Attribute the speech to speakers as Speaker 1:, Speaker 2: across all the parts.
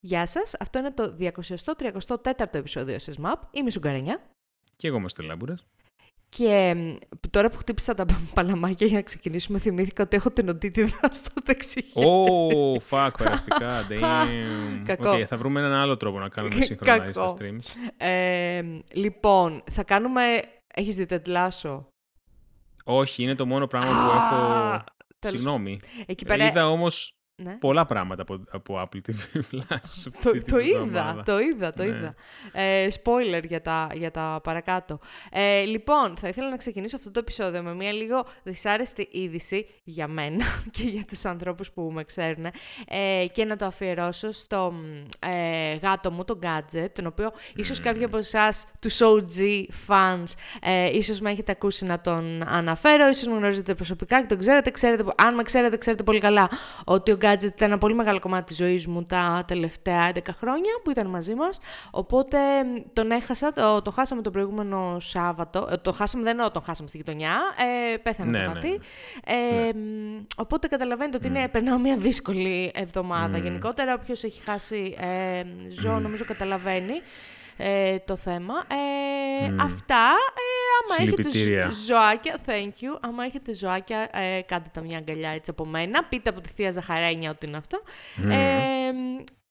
Speaker 1: Γεια σας, αυτό είναι το 234ο επεισόδιο σε ΣΜΑΠ. Είμαι η Sugarenia.
Speaker 2: Και εγώ είμαι Stelabouras.
Speaker 1: Και μ, τώρα που χτύπησα τα παλαμάκια για να ξεκινήσουμε, θυμήθηκα ότι έχω την τενοντίτιδα στο δεξί. χέρι.
Speaker 2: Ω, fuck, περαστικά, damn.
Speaker 1: Κακό.
Speaker 2: Οκ, θα βρούμε έναν άλλο τρόπο να κάνουμε σύγχρονα στα
Speaker 1: Κακό.
Speaker 2: streams.
Speaker 1: Ε, λοιπόν, θα κάνουμε... Έχεις δει Ted Lasso.
Speaker 2: Όχι, είναι το μόνο πράγμα που
Speaker 1: Α,
Speaker 2: έχω...
Speaker 1: τέλος-
Speaker 2: Συγγνώμη.
Speaker 1: Εκεί πέρα...
Speaker 2: Είδα όμως
Speaker 1: Ναι.
Speaker 2: πολλά πράγματα από, από Apple TV Plus. αυτή
Speaker 1: Το,
Speaker 2: την
Speaker 1: το είδα,
Speaker 2: εβδομάδα.
Speaker 1: το είδα, το
Speaker 2: Ναι.
Speaker 1: είδα. Ε, spoiler για τα, για τα παρακάτω. Ε, λοιπόν, θα ήθελα να ξεκινήσω αυτό το επεισόδιο με μια λίγο δυσάρεστη είδηση για μένα και για τους ανθρώπους που με ξέρουν ε, και να το αφιερώσω στο μ, ε, γάτο μου, το gadget, τον οποίο ίσως κάποιοι από εσάς τους OG fans ε, ίσως με έχετε ακούσει να τον αναφέρω, ίσως με γνωρίζετε προσωπικά και τον ξέρετε, ξέρετε, αν με ξέρετε, ξέρετε πολύ καλά ότι ο gadget ήταν ένα πολύ μεγάλο κομμάτι της ζωής μου τα τελευταία 11 χρόνια που ήταν μαζί μας, οπότε μ, τον έχασα, το, το χάσαμε το προηγούμενο Σάββατο, ε, το χάσαμε, δεν εννοώ τον χάσαμε στη γειτονιά, ε, πέθανε
Speaker 2: Ναι,
Speaker 1: το
Speaker 2: ναι,
Speaker 1: γάτι.
Speaker 2: ναι.
Speaker 1: Ε, μ, οπότε καταλαβαίνετε ότι είναι, περνάω μια δύσκολη εβδομάδα γενικότερα. Όποιος έχει χάσει ε, ζώο, νομίζω καταλαβαίνει ε, το θέμα. Ε, Αυτά. Ε, άμα έχετε
Speaker 2: Συλληπιτήρια.
Speaker 1: ζ- ζωάκια, thank you. Άμα έχετε ζωάκια, ε, κάντε τα μια αγκαλιά έτσι από μένα. Πείτε από τη θεία Ζαχαρένια ότι είναι αυτό. Ε,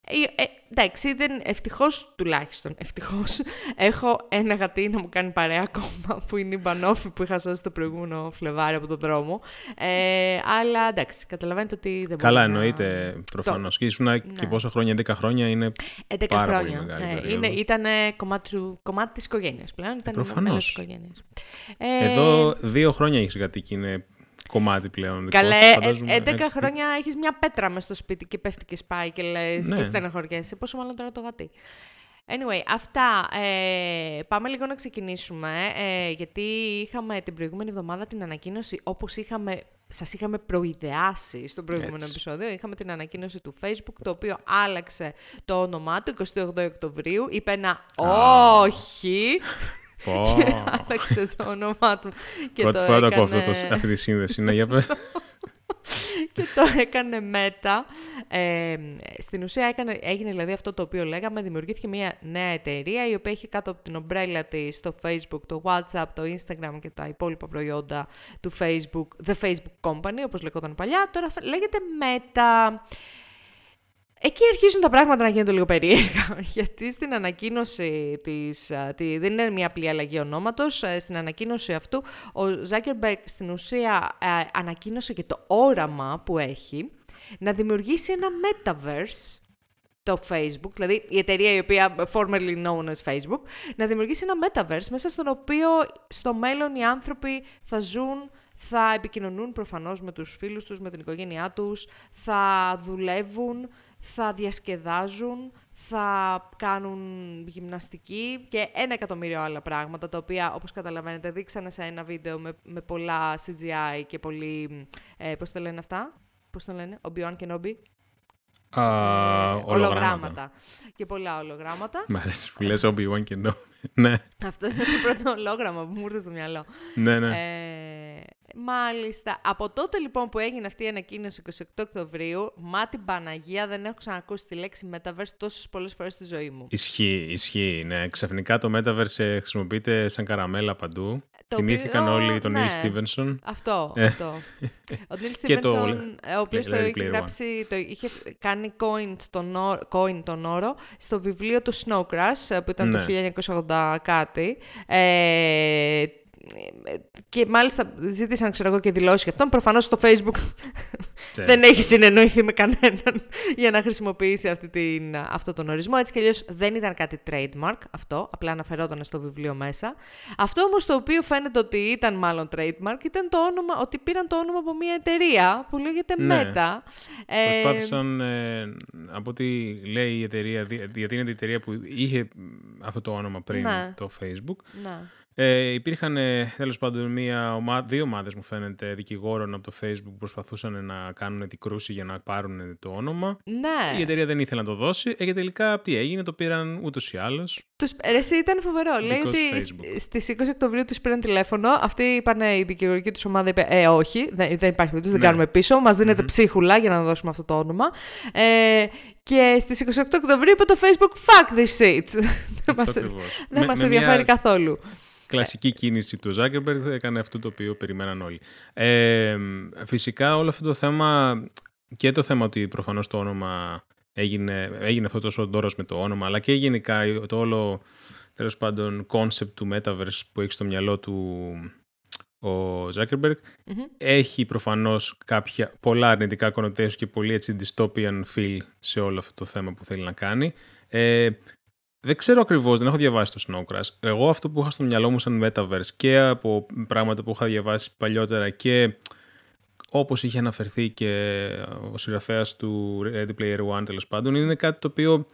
Speaker 1: ε, ε, εντάξει, δεν, ευτυχώς τουλάχιστον, ευτυχώς, έχω ένα γατί να μου κάνει παρέα ακόμα, που είναι η Μπανόφη που είχα σώσει το προηγούμενο Φλεβάρι από τον δρόμο. Ε, αλλά εντάξει, καταλαβαίνετε ότι δεν
Speaker 2: Καλά,
Speaker 1: μπορεί να-
Speaker 2: εννοείται προφανώς. Και ήσουν και πόσα χρόνια, 10 χρόνια είναι
Speaker 1: 11
Speaker 2: πάρα πολύ
Speaker 1: χρόνια.
Speaker 2: μεγάλη
Speaker 1: Ε,
Speaker 2: περίοδος.
Speaker 1: είναι, ήταν κομμάτι, του, κομμάτι της οικογένειας πλέον. Ήταν ένα
Speaker 2: προφανώς.
Speaker 1: μέλος της οικογένειας. Ε,
Speaker 2: Εδώ δύο χρόνια έχεις γατί και είναι κομμάτι πλέον. δικό σου,
Speaker 1: Καλέ,
Speaker 2: φαντάζομαι.
Speaker 1: ε, 11
Speaker 2: Ε,
Speaker 1: χρόνια έχεις μια πέτρα μες στο σπίτι και πέφτει και σπάει και λες
Speaker 2: Ναι.
Speaker 1: και στεναχωριέσαι. Πόσο μάλλον τώρα το γατί. Anyway, αυτά. Ε, πάμε λίγο να ξεκινήσουμε, ε, γιατί είχαμε την προηγούμενη εβδομάδα την ανακοίνωση, όπως είχαμε, σας είχαμε προειδεάσει στο προηγούμενο
Speaker 2: Έτσι.
Speaker 1: επεισόδιο. Είχαμε την ανακοίνωση του Facebook, το οποίο άλλαξε το όνομά του 28 Οκτωβρίου. Είπε ένα όχι
Speaker 2: πω.
Speaker 1: και άλλαξε το όνομά του. Και
Speaker 2: Πρώτη
Speaker 1: το
Speaker 2: φορά το ακούω
Speaker 1: έκανε-
Speaker 2: αυτός το- αυτή τη σύνδεση. Ναι, για πες.
Speaker 1: και το έκανε μετά. Ε, στην ουσία έκανε, έγινε δηλαδή αυτό το οποίο λέγαμε, δημιουργήθηκε μια νέα εταιρεία η οποία έχει κάτω από την ομπρέλα της το Facebook, το WhatsApp, το Instagram και τα υπόλοιπα προϊόντα του Facebook, The Facebook Company όπως λεγόταν παλιά, τώρα φε- λέγεται Meta. Εκεί αρχίζουν τα πράγματα να γίνονται λίγο περίεργα, γιατί στην ανακοίνωση της, α, τη, δεν είναι μια απλή αλλαγή ονόματος, ε, στην ανακοίνωση αυτού ο Ζάκερμπεργκ στην ουσία ε, ανακοίνωσε και το όραμα που έχει να δημιουργήσει ένα metaverse το Facebook, δηλαδή η εταιρεία η οποία formerly known as Facebook, να δημιουργήσει ένα metaverse μέσα στον οποίο στο μέλλον οι άνθρωποι θα ζουν, θα επικοινωνούν προφανώς με τους φίλους τους, με την οικογένειά τους, θα δουλεύουν, θα διασκεδάζουν, θα κάνουν γυμναστική και ένα εκατομμύριο άλλα πράγματα, τα οποία, όπως καταλαβαίνετε, δείξανε σε ένα βίντεο με, με πολλά CGI και πολύ, ε, πώς το λένε αυτά, πώς το λένε, Obi-Wan Kenobi,
Speaker 2: Α,
Speaker 1: ε,
Speaker 2: Ολογράμματα.
Speaker 1: Και πολλά ολογράμματα.
Speaker 2: Μ' αρέσει που λες Obi-Wan και no. Ναι,
Speaker 1: Αυτό είναι το πρώτο ολόγραμμα που μου ήρθε στο μυαλό.
Speaker 2: ναι, ναι.
Speaker 1: Ε, μάλιστα. Από τότε λοιπόν που έγινε αυτή η ανακοίνωση 28 Οκτωβρίου, μα την Παναγία δεν έχω ξανακούσει τη λέξη Metaverse τόσες πολλές φορές στη ζωή μου.
Speaker 2: Ισχύει, ισχύει. Ναι, ξαφνικά το Metaverse ε, χρησιμοποιείται σαν καραμέλα παντού.
Speaker 1: Το
Speaker 2: Θυμήθηκαν
Speaker 1: οποίο,
Speaker 2: όλοι τον
Speaker 1: ναι.
Speaker 2: Neil Stevenson.
Speaker 1: Αυτό,
Speaker 2: Ε.
Speaker 1: αυτό. Ο Νίλ
Speaker 2: Και το
Speaker 1: Στίβενσον, ο οποίος το
Speaker 2: Ready
Speaker 1: είχε
Speaker 2: Player One.
Speaker 1: γράψει, το είχε κάνει coin τον, όρο, coin τον όρο στο βιβλίο του Snow Crash, ε, που ήταν το
Speaker 2: Ναι.
Speaker 1: 1980 κάτι. Ε, και μάλιστα ζήτησαν, ξέρω εγώ, και δηλώσεις για αυτόν. Προφανώς στο Facebook
Speaker 2: Ξέρεις.
Speaker 1: δεν έχει συνεννοηθεί με κανέναν για να χρησιμοποιήσει αυτή την, αυτό τον ορισμό. Έτσι κι αλλιώς δεν ήταν κάτι trademark αυτό, απλά αναφερόταν στο βιβλίο μέσα. Αυτό όμως το οποίο φαίνεται ότι ήταν μάλλον trademark ήταν το όνομα, ότι πήραν το όνομα από μια εταιρεία που λέγεται
Speaker 2: Ναι.
Speaker 1: Meta. Ε,
Speaker 2: Προσπάθησαν, ε, από ό,τι λέει η εταιρεία, δι- γιατί είναι η εταιρεία που είχε αυτό το όνομα πριν
Speaker 1: Ναι.
Speaker 2: το Facebook,
Speaker 1: να.
Speaker 2: Ε, υπήρχαν τέλος πάντων μία ομα... δύο ομάδες, μου φαίνεται, δικηγόρων από το Facebook που προσπαθούσαν να κάνουν την κρούση για να πάρουν το όνομα.
Speaker 1: Ναι.
Speaker 2: Η εταιρεία δεν ήθελε να το δώσει ε, και τελικά τι έγινε, το πήραν ούτως ή άλλως.
Speaker 1: Τους... Εσύ ήταν φοβερό. Λέει ότι στις 20 Οκτωβρίου τους πήραν τηλέφωνο. Αυτοί είπαν η δικηγορική τους ομάδα είπε Ε, όχι, δεν, δεν υπάρχει περίπτωση, δεν ναι. κάνουμε πίσω. Μας δίνετε mm-hmm. ψίχουλα για να δώσουμε αυτό το όνομα. Ε, και στις 28 Οκτωβρίου είπε το Facebook Fuck this shit. δεν μα ενδιαφέρει καθόλου.
Speaker 2: Κλασική κίνηση του Zuckerberg έκανε αυτό το οποίο περιμέναν όλοι. Ε, φυσικά όλο αυτό το θέμα και το θέμα ότι προφανώς το όνομα έγινε, έγινε αυτός τόσο δώρος με το όνομα αλλά και γενικά το όλο τέλος πάντων concept του Metaverse που έχει στο μυαλό του ο Zuckerberg έχει προφανώς κάποια, πολλά αρνητικά connotations και πολύ έτσι dystopian feel σε όλο αυτό το θέμα που θέλει να κάνει. Ε, δεν ξέρω ακριβώς, δεν έχω διαβάσει το Snowcrash. Εγώ αυτό που είχα στο μυαλό μου σαν Metaverse και από πράγματα που είχα διαβάσει παλιότερα και όπως είχε αναφερθεί και ο συγγραφέας του Ready Player One τέλος πάντων, είναι κάτι το οποίο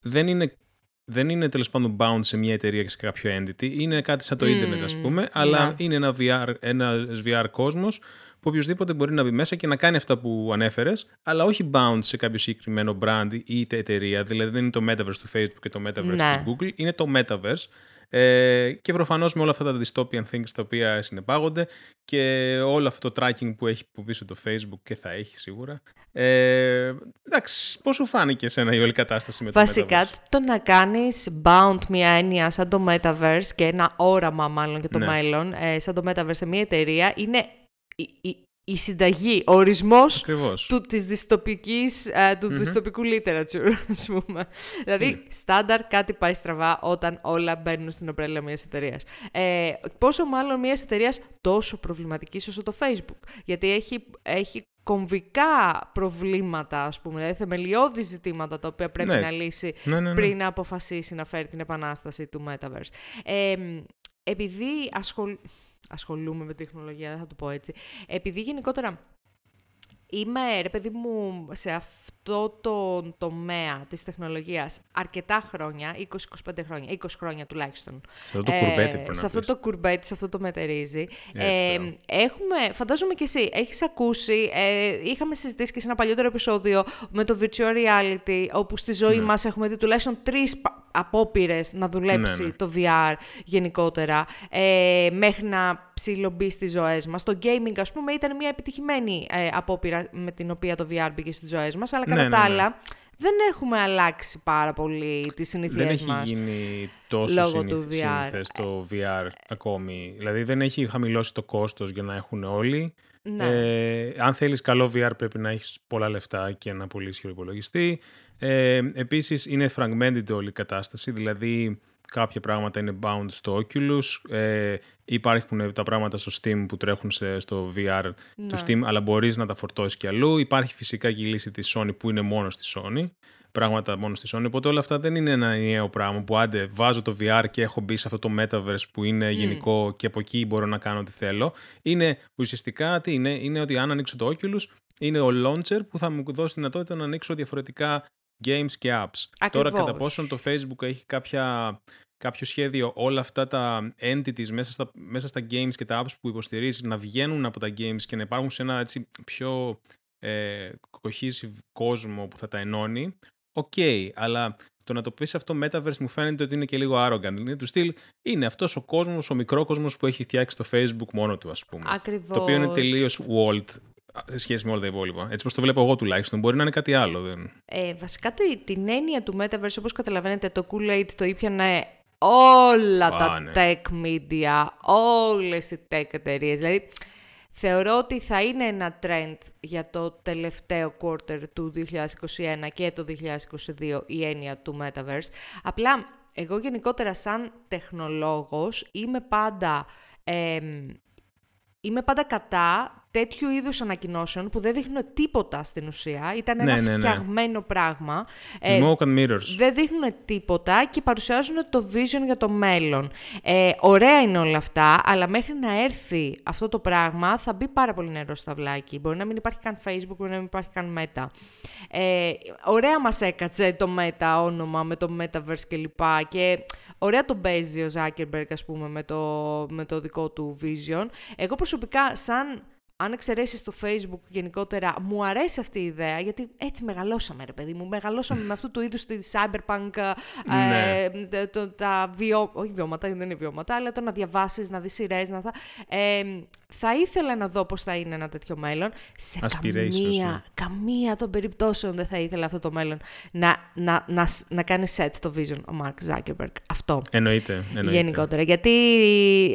Speaker 2: δεν είναι, δεν είναι τέλος πάντων bound σε μια εταιρεία και σε κάποιο entity. Είναι κάτι σαν το mm, Internet, ας πούμε, αλλά ναι. είναι ένα VR, ένας VR κόσμος που οποιοδήποτε μπορεί να μπει μέσα και να κάνει αυτά που ανέφερες, αλλά όχι bound σε κάποιο συγκεκριμένο brand ή εταιρεία. Δηλαδή δεν είναι το metaverse του Facebook και το metaverse ναι. της Google, είναι το metaverse. Ε, και προφανώς με όλα αυτά τα dystopian things τα οποία συνεπάγονται και όλο αυτό το tracking που έχει από πίσω το Facebook και θα έχει σίγουρα. Ε, εντάξει, πώς σου φάνηκε εσένα η όλη κατάσταση με το
Speaker 1: Βασικά,
Speaker 2: metaverse;
Speaker 1: το να κάνεις bound μια έννοια σαν το metaverse και ένα όραμα μάλλον για το ναι. μέλλον, ε, σαν το metaverse σε μια εταιρεία, είναι η, η, συνταγή, ο ορισμός του, της δυστοπικής, ε, του mm δυστοπικού literature, ας πούμε. δηλαδή, στάνταρ κάτι πάει στραβά όταν όλα μπαίνουν στην ομπρέλα μιας εταιρείας. Ε, πόσο μάλλον μιας εταιρείας τόσο προβληματικής όσο το Facebook. Γιατί έχει, έχει κομβικά προβλήματα, ας πούμε, δηλαδή θεμελιώδη ζητήματα τα οποία πρέπει
Speaker 2: ναι.
Speaker 1: να λύσει
Speaker 2: ναι, ναι,
Speaker 1: πριν να αποφασίσει να φέρει την επανάσταση του Metaverse. Ε, επειδή ασχολ ασχολούμαι με τεχνολογία, δεν θα το πω έτσι. Επειδή γενικότερα είμαι, ρε παιδί μου, σε αυτό το τομέα της τεχνολογίας αρκετά χρόνια, 20-25 χρόνια, 20 χρόνια τουλάχιστον.
Speaker 2: Σε αυτό το ε, κουρμπέτι
Speaker 1: Σε αυτό το κουρμπέτι, σε αυτό το μετερίζει. Ε, έχουμε, φαντάζομαι και εσύ, έχεις ακούσει, ε, είχαμε συζητήσει και σε ένα παλιότερο επεισόδιο με το virtual reality, όπου στη ζωή ναι. μας έχουμε δει τουλάχιστον τρεις απόπειρες να δουλέψει ναι, ναι. το VR γενικότερα, ε, μέχρι να ψηλομπεί στις ζωές μας. Το gaming, ας πούμε, ήταν μια επιτυχημένη ε, απόπειρα με την οποία το VR μπήκε στις ζωές μας, αλλά κατά ναι, τα ναι, άλλα δεν έχουμε αλλάξει πάρα πολύ τις συνήθειές
Speaker 2: μας. Δεν έχει γίνει τόσο συνήθες το VR ακόμη. Δηλαδή δεν έχει χαμηλώσει το κόστος για να έχουν όλοι. Ναι. Ε, αν θέλεις καλό VR πρέπει να έχεις πολλά λεφτά και ένα πολύ ισχυρό υπολογιστή. Ε, επίσης είναι fragmented όλη η κατάσταση, δηλαδή κάποια πράγματα είναι bound στο Oculus, ε, υπάρχουν τα πράγματα στο Steam που τρέχουν σε, στο VR του ναι. Steam, αλλά μπορείς να τα φορτώσεις και αλλού. Υπάρχει φυσικά και η λύση της Sony που είναι μόνο στη Sony, πράγματα μόνο στη Sony, οπότε όλα αυτά δεν είναι ένα νέο πράγμα που άντε βάζω το VR και έχω μπει σε αυτό το Metaverse που είναι γενικό και από εκεί μπορώ να κάνω ό,τι θέλω. Είναι ουσιαστικά τι είναι, είναι ότι αν ανοίξω το Oculus, είναι ο launcher που θα μου δώσει τη δυνατότητα να ανοίξω διαφορετικά games και apps.
Speaker 1: Ακριβώς.
Speaker 2: Τώρα κατά πόσον το Facebook έχει κάποια, κάποιο σχέδιο όλα αυτά τα entities μέσα στα, μέσα στα games και τα apps που υποστηρίζεις να βγαίνουν από τα games και να υπάρχουν σε ένα έτσι πιο ε, κόσμο που θα τα ενώνει, οκ, okay, αλλά το να το πεις αυτό Metaverse μου φαίνεται ότι είναι και λίγο arrogant. Είναι του στυλ, είναι αυτός ο κόσμος, ο μικρόκοσμος που έχει φτιάξει το Facebook μόνο του ας πούμε.
Speaker 1: Ακριβώς.
Speaker 2: Το οποίο είναι τελείως walled σε σχέση με όλα τα υπόλοιπα. Έτσι πως το βλέπω εγώ τουλάχιστον. Μπορεί να είναι κάτι άλλο. Δεν...
Speaker 1: Ε, βασικά το, την έννοια του Metaverse, όπως καταλαβαίνετε, το Kool-Aid το ήπιανε όλα τα ναι. tech media, όλες οι tech εταιρείες. Δηλαδή, θεωρώ ότι θα είναι ένα trend για το τελευταίο quarter του 2021 και το 2022 η έννοια του Metaverse. Απλά, εγώ γενικότερα σαν τεχνολόγος είμαι πάντα... είμαι πάντα κατά τέτοιου είδους ανακοινώσεων που δεν δείχνουν τίποτα στην ουσία. Ήταν
Speaker 2: Ναι,
Speaker 1: ένα
Speaker 2: ναι, ναι.
Speaker 1: φτιαγμένο πράγμα. Ε,
Speaker 2: Smoke and mirrors.
Speaker 1: δεν δείχνουν τίποτα και παρουσιάζουν το vision για το μέλλον. Ε, ωραία είναι όλα αυτά, αλλά μέχρι να έρθει αυτό το πράγμα θα μπει πάρα πολύ νερό στο αυλάκι. Μπορεί να μην υπάρχει καν Facebook, μπορεί να μην υπάρχει καν Meta. Ε, ωραία μας έκατσε το Meta όνομα με το Metaverse κλπ. Και ωραία τον παίζει ο Zuckerberg, ας πούμε, με το, με το δικό του vision. Εγώ προσωπικά, σαν αν εξαιρέσεις το Facebook γενικότερα, μου αρέσει αυτή η ιδέα, γιατί έτσι μεγαλώσαμε, ρε παιδί μου. Μεγαλώσαμε με αυτού του είδους τη cyberpunk, ε,
Speaker 2: Ναι.
Speaker 1: ε, το- τα βιώ... όχι βιώματα, δεν είναι βιώματα, αλλά το να διαβάσεις, να δεις σειρές, να θα... Ε, θα ήθελα να δω πώς θα είναι ένα τέτοιο μέλλον. Σε
Speaker 2: Aspirations,
Speaker 1: καμία,
Speaker 2: ναι.
Speaker 1: καμία των περιπτώσεων δεν θα ήθελα αυτό το μέλλον να, να, να, να κάνει set το vision ο Mark Zuckerberg. Αυτό
Speaker 2: Εννοείται. εννοείται.
Speaker 1: γενικότερα. Γιατί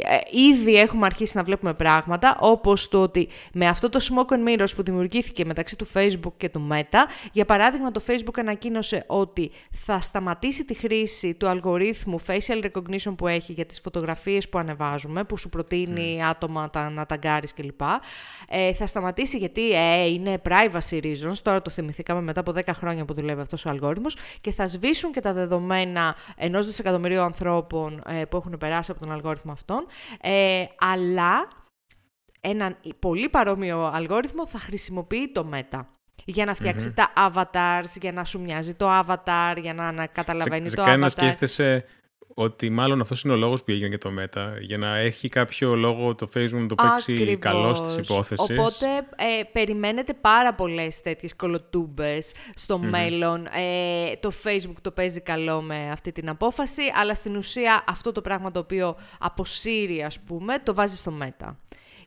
Speaker 1: ε, ήδη έχουμε αρχίσει να βλέπουμε πράγματα, όπως το ότι με αυτό το smoke and mirrors που δημιουργήθηκε μεταξύ του Facebook και του Meta, για παράδειγμα το Facebook ανακοίνωσε ότι θα σταματήσει τη χρήση του αλγορίθμου facial recognition που έχει για τις φωτογραφίες που ανεβάζουμε, που σου προτείνει άτομα τα, να ταγκάρεις κλπ. Ε, θα σταματήσει γιατί ε, είναι privacy reasons, τώρα το θυμηθήκαμε μετά από 10 χρόνια που δουλεύει αυτός ο αλγόριθμος και θα σβήσουν και τα δεδομένα ενός δισεκατομμυρίου ανθρώπων ε, που έχουν περάσει από τον αλγόριθμο αυτόν, ε, αλλά έναν πολύ παρόμοιο αλγόριθμο θα χρησιμοποιεί το Meta για να φτιαξει τα avatars, για να σου μοιάζει το avatar, για να, να καταλαβαίνει
Speaker 2: σε,
Speaker 1: το
Speaker 2: σε κάνει
Speaker 1: avatar.
Speaker 2: να σκέφτεσαι ότι μάλλον αυτός είναι ο λόγος που έγινε και το Meta. Για να έχει κάποιο λόγο το Facebook να το παίξει
Speaker 1: Ακριβώς.
Speaker 2: καλό τη υπόθεση.
Speaker 1: Οπότε ε, περιμένετε πάρα πολλές τέτοιες κολοτούμπες στο μέλλον. Ε, το Facebook το παίζει καλό με αυτή την απόφαση, αλλά στην ουσία αυτό το πράγμα το οποίο αποσύρει, ας πούμε, το βάζει στο Meta.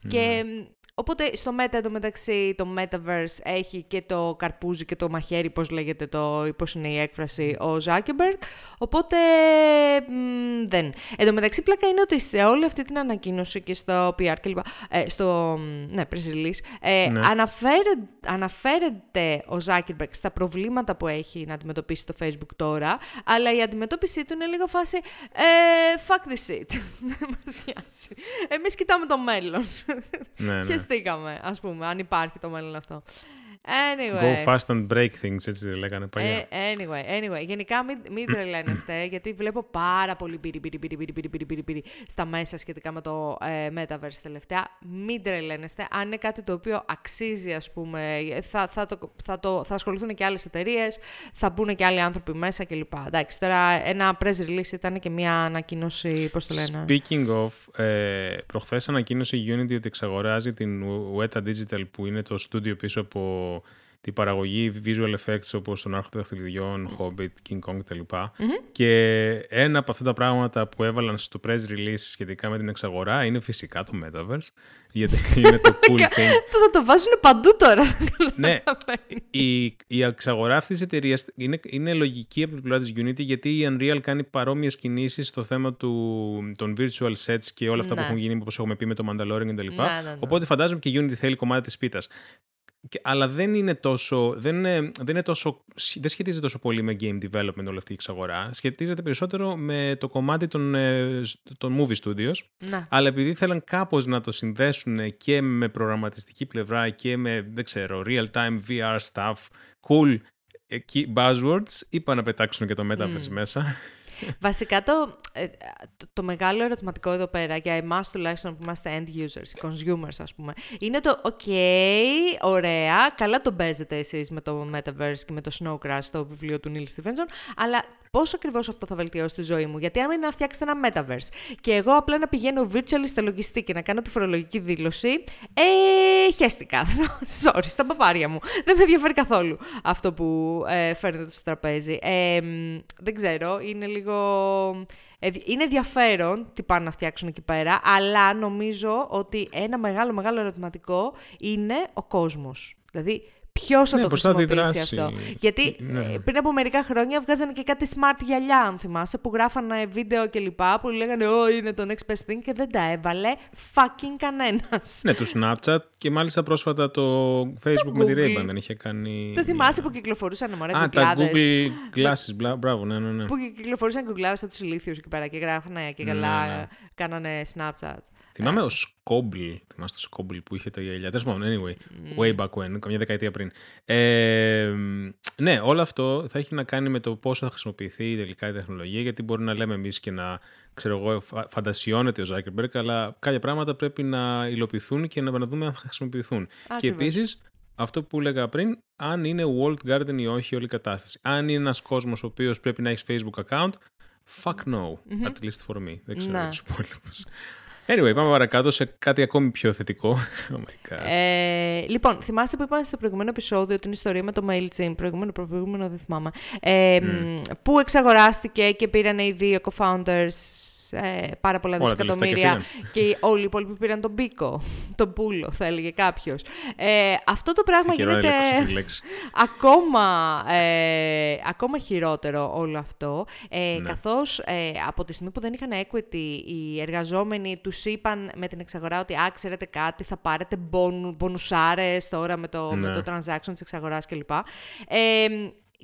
Speaker 1: Και μ, οπότε στο Meta εντωμεταξύ το Metaverse έχει και το καρπούζι και το μαχαίρι, πώς λέγεται το, πώς είναι η έκφραση, ο Zuckerberg. Οπότε μ, δεν. Εν τω μεταξύ πλάκα είναι ότι σε όλη αυτή την ανακοίνωση και στο PR κλπ. Ε, στο μ, ναι, press release, ε,
Speaker 2: Ναι.
Speaker 1: αναφέρε- αναφέρεται ο Zuckerberg στα προβλήματα που έχει να αντιμετωπίσει το Facebook τώρα, αλλά η αντιμετώπιση του είναι λίγο φάση ε, fuck this shit. Δεν μας νοιάζει. Εμείς κοιτάμε το μέλλον.
Speaker 2: Ναι, ναι.
Speaker 1: Χεστήκαμε, ας πούμε, αν υπάρχει το μέλλον αυτό. Anyway.
Speaker 2: Go fast and break things, έτσι δεν λέγανε παλιά.
Speaker 1: Ε, anyway, anyway, γενικά μην, μην τρελαίνεστε, γιατί βλέπω πάρα πολύ πυρι, πυρι, πυρι, πυρι, πυρι, πυρι, πυρι, πυρι στα μέσα σχετικά με το ε, Metaverse τελευταία. Μην τρελαίνεστε. Αν είναι κάτι το οποίο αξίζει, ας πούμε, θα, θα, το, θα, το, θα ασχοληθούν και άλλες εταιρείες, θα μπουν και άλλοι άνθρωποι μέσα κλπ. Εντάξει, τώρα ένα press release ήταν και μια ανακοίνωση, πώς το λένε.
Speaker 2: Speaking of, ε, προχθές ανακοίνωσε η Unity ότι εξαγοράζει την Weta Digital που είναι το στούντιο πίσω από την παραγωγή visual effects όπως τον Άρχοντα Δαχτυλιδιών, Hobbit, King Kong κτλ. Και ένα από αυτά τα πράγματα που έβαλαν στο press release σχετικά με την εξαγορά είναι φυσικά το Metaverse. Γιατί είναι το cool thing.
Speaker 1: Το θα το βάζουν παντού τώρα.
Speaker 2: ναι, η, η εξαγορά αυτής της εταιρείας είναι, είναι λογική από την πλευρά της Unity γιατί η Unreal κάνει παρόμοιες κινήσεις στο θέμα του, των virtual sets και όλα αυτά
Speaker 1: Ναι.
Speaker 2: που έχουν γίνει, όπως έχουμε πει με το Mandalorian κτλ.
Speaker 1: Ναι, ναι, ναι.
Speaker 2: Οπότε φαντάζομαι και η Unity θέλει κομμάτι της πίτας. Αλλά δεν είναι τόσο. Δεν, είναι, δεν, είναι τόσο, δεν σχετίζεται τόσο πολύ με game development όλη αυτή η εξαγορά. Σχετίζεται περισσότερο με το κομμάτι των, ε, των movie studios.
Speaker 1: Να.
Speaker 2: Αλλά επειδή θέλαν κάπως να το συνδέσουν και με προγραμματιστική πλευρά και με, δεν ξέρω, real-time VR stuff, cool εκεί buzzwords, είπα να πετάξουν και το Metaverse μέσα.
Speaker 1: Βασικά το, ε, το, το μεγάλο ερωτηματικό εδώ πέρα για εμάς τουλάχιστον που είμαστε end users, consumers ας πούμε, είναι το ok, ωραία, καλά το παίζετε εσείς με το Metaverse και με το Snow Crash, το βιβλίο του Neil Stephenson, αλλά πώς ακριβώς αυτό θα βελτιώσει τη ζωή μου; Γιατί άμα είναι να φτιάξετε ένα Metaverse και εγώ απλά να πηγαίνω virtually στα λογιστή και να κάνω τη φορολογική δήλωση, ε, χαίστηκα. Sorry, στα παπάρια μου. Δεν με ενδιαφέρει καθόλου αυτό που ε, φέρνετε στο τραπέζι. Ε, μ, δεν ξέρω, είναι λίγο... ε, Είναι ενδιαφέρον τι πάνε να φτιάξουν εκεί πέρα, αλλά νομίζω ότι ένα μεγάλο μεγάλο ερωτηματικό είναι ο κόσμος. Δηλαδή, Ποιος θα
Speaker 2: Ναι,
Speaker 1: το
Speaker 2: πώς θα
Speaker 1: χρησιμοποιήσει
Speaker 2: αντιδράσει.
Speaker 1: αυτό. Γιατί
Speaker 2: Ναι.
Speaker 1: ε, πριν από μερικά χρόνια βγάζανε και κάτι smart γυαλιά, αν θυμάσαι, που γράφανε βίντεο κλπ. που λέγανε Ω, είναι το next best thing και δεν τα έβαλε fucking κανένας.
Speaker 2: ναι, το Snapchat και μάλιστα πρόσφατα το Facebook με τη
Speaker 1: Google.
Speaker 2: Ray-Ban δεν είχε κάνει...
Speaker 1: Δεν θυμάσαι που κυκλοφορούσαν μωρέ
Speaker 2: Α, τα
Speaker 1: κουκλάδες.
Speaker 2: Google Glasses, μπλα- μπράβο, ναι, ναι, ναι.
Speaker 1: Που κυκλοφορούσαν κουκλάδες από τους ηλίθιους εκεί πέρα και γράφανε και καλά
Speaker 2: Ναι, ναι.
Speaker 1: κάνανε Snapchat.
Speaker 2: Θυμάμαι ο, Σκ- Σκόμπλ. Θυμάστε το Σκόμπλ που είχε τα γυαλιά. Τέλος πάντων, anyway, way back when, καμιά δεκαετία πριν. Ε, ναι, όλο αυτό θα έχει να κάνει με το πώς θα χρησιμοποιηθεί τελικά η τεχνολογία, γιατί μπορεί να λέμε εμείς και να ξέρω εγώ, φαντασιώνεται ο Zuckerberg, αλλά κάποια πράγματα πρέπει να υλοποιηθούν και να, να δούμε αν θα χρησιμοποιηθούν. Και επίσης, αυτό που έλεγα πριν, αν είναι walled garden ή όχι όλη η κατάσταση. Αν είναι ένας κόσμος ο οποίος πρέπει να έχει Facebook account, fuck no. Mm-hmm. At least for me. Δεν ξέρω ναι. τους υπόλοιπους. Anyway, πάμε παρακάτω σε κάτι ακόμη πιο θετικό. Oh my God.
Speaker 1: Ε, λοιπόν, θυμάστε που είπαμε στο προηγούμενο επεισόδιο την ιστορία με το MailChimp, προηγούμενο, προηγούμενο δεν θυμάμαι, ε, mm. που εξαγοράστηκε και πήραν οι δύο co-founders ε, πάρα πολλά δισεκατομμύρια και, και όλοι οι υπόλοιποι πήραν τον πίκο, τον πούλο θα έλεγε κάποιος. Ε, αυτό το πράγμα γίνεται ακόμα, ε, ακόμα χειρότερο όλο αυτό, ε, ναι. καθώς ε, από τη στιγμή που δεν είχαν equity οι εργαζόμενοι τους είπαν με την εξαγορά ότι «Α, ξέρετε κάτι, θα πάρετε μπονουσάρες τώρα με το, με ναι. το transaction της εξαγοράς κλπ». Ε,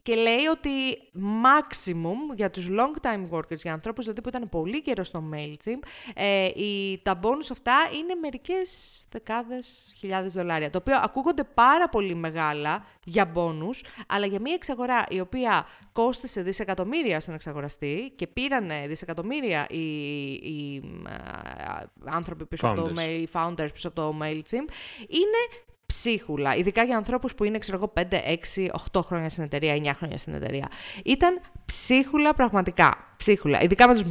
Speaker 1: και λέει ότι maximum για τους long time workers, για ανθρώπους δηλαδή που ήταν πολύ καιρό στο MailChimp, ε, η, τα bonus αυτά είναι μερικές δεκάδες χιλιάδες δολάρια, το οποίο ακούγονται πάρα πολύ μεγάλα για bonus, αλλά για μια εξαγορά η οποία κόστησε δισεκατομμύρια στον εξαγοραστή και πήραν δισεκατομμύρια οι, οι, ε, άνθρωποι πίσω από το mail, founders πίσω από το MailChimp, είναι ψίχουλα. Ειδικά για ανθρώπους που είναι, ξέρω εγώ, 5, 6, 8 χρόνια στην εταιρεία, 9 χρόνια στην εταιρεία. Ήταν ψίχουλα πραγματικά. Ψίχουλα. Ειδικά με τους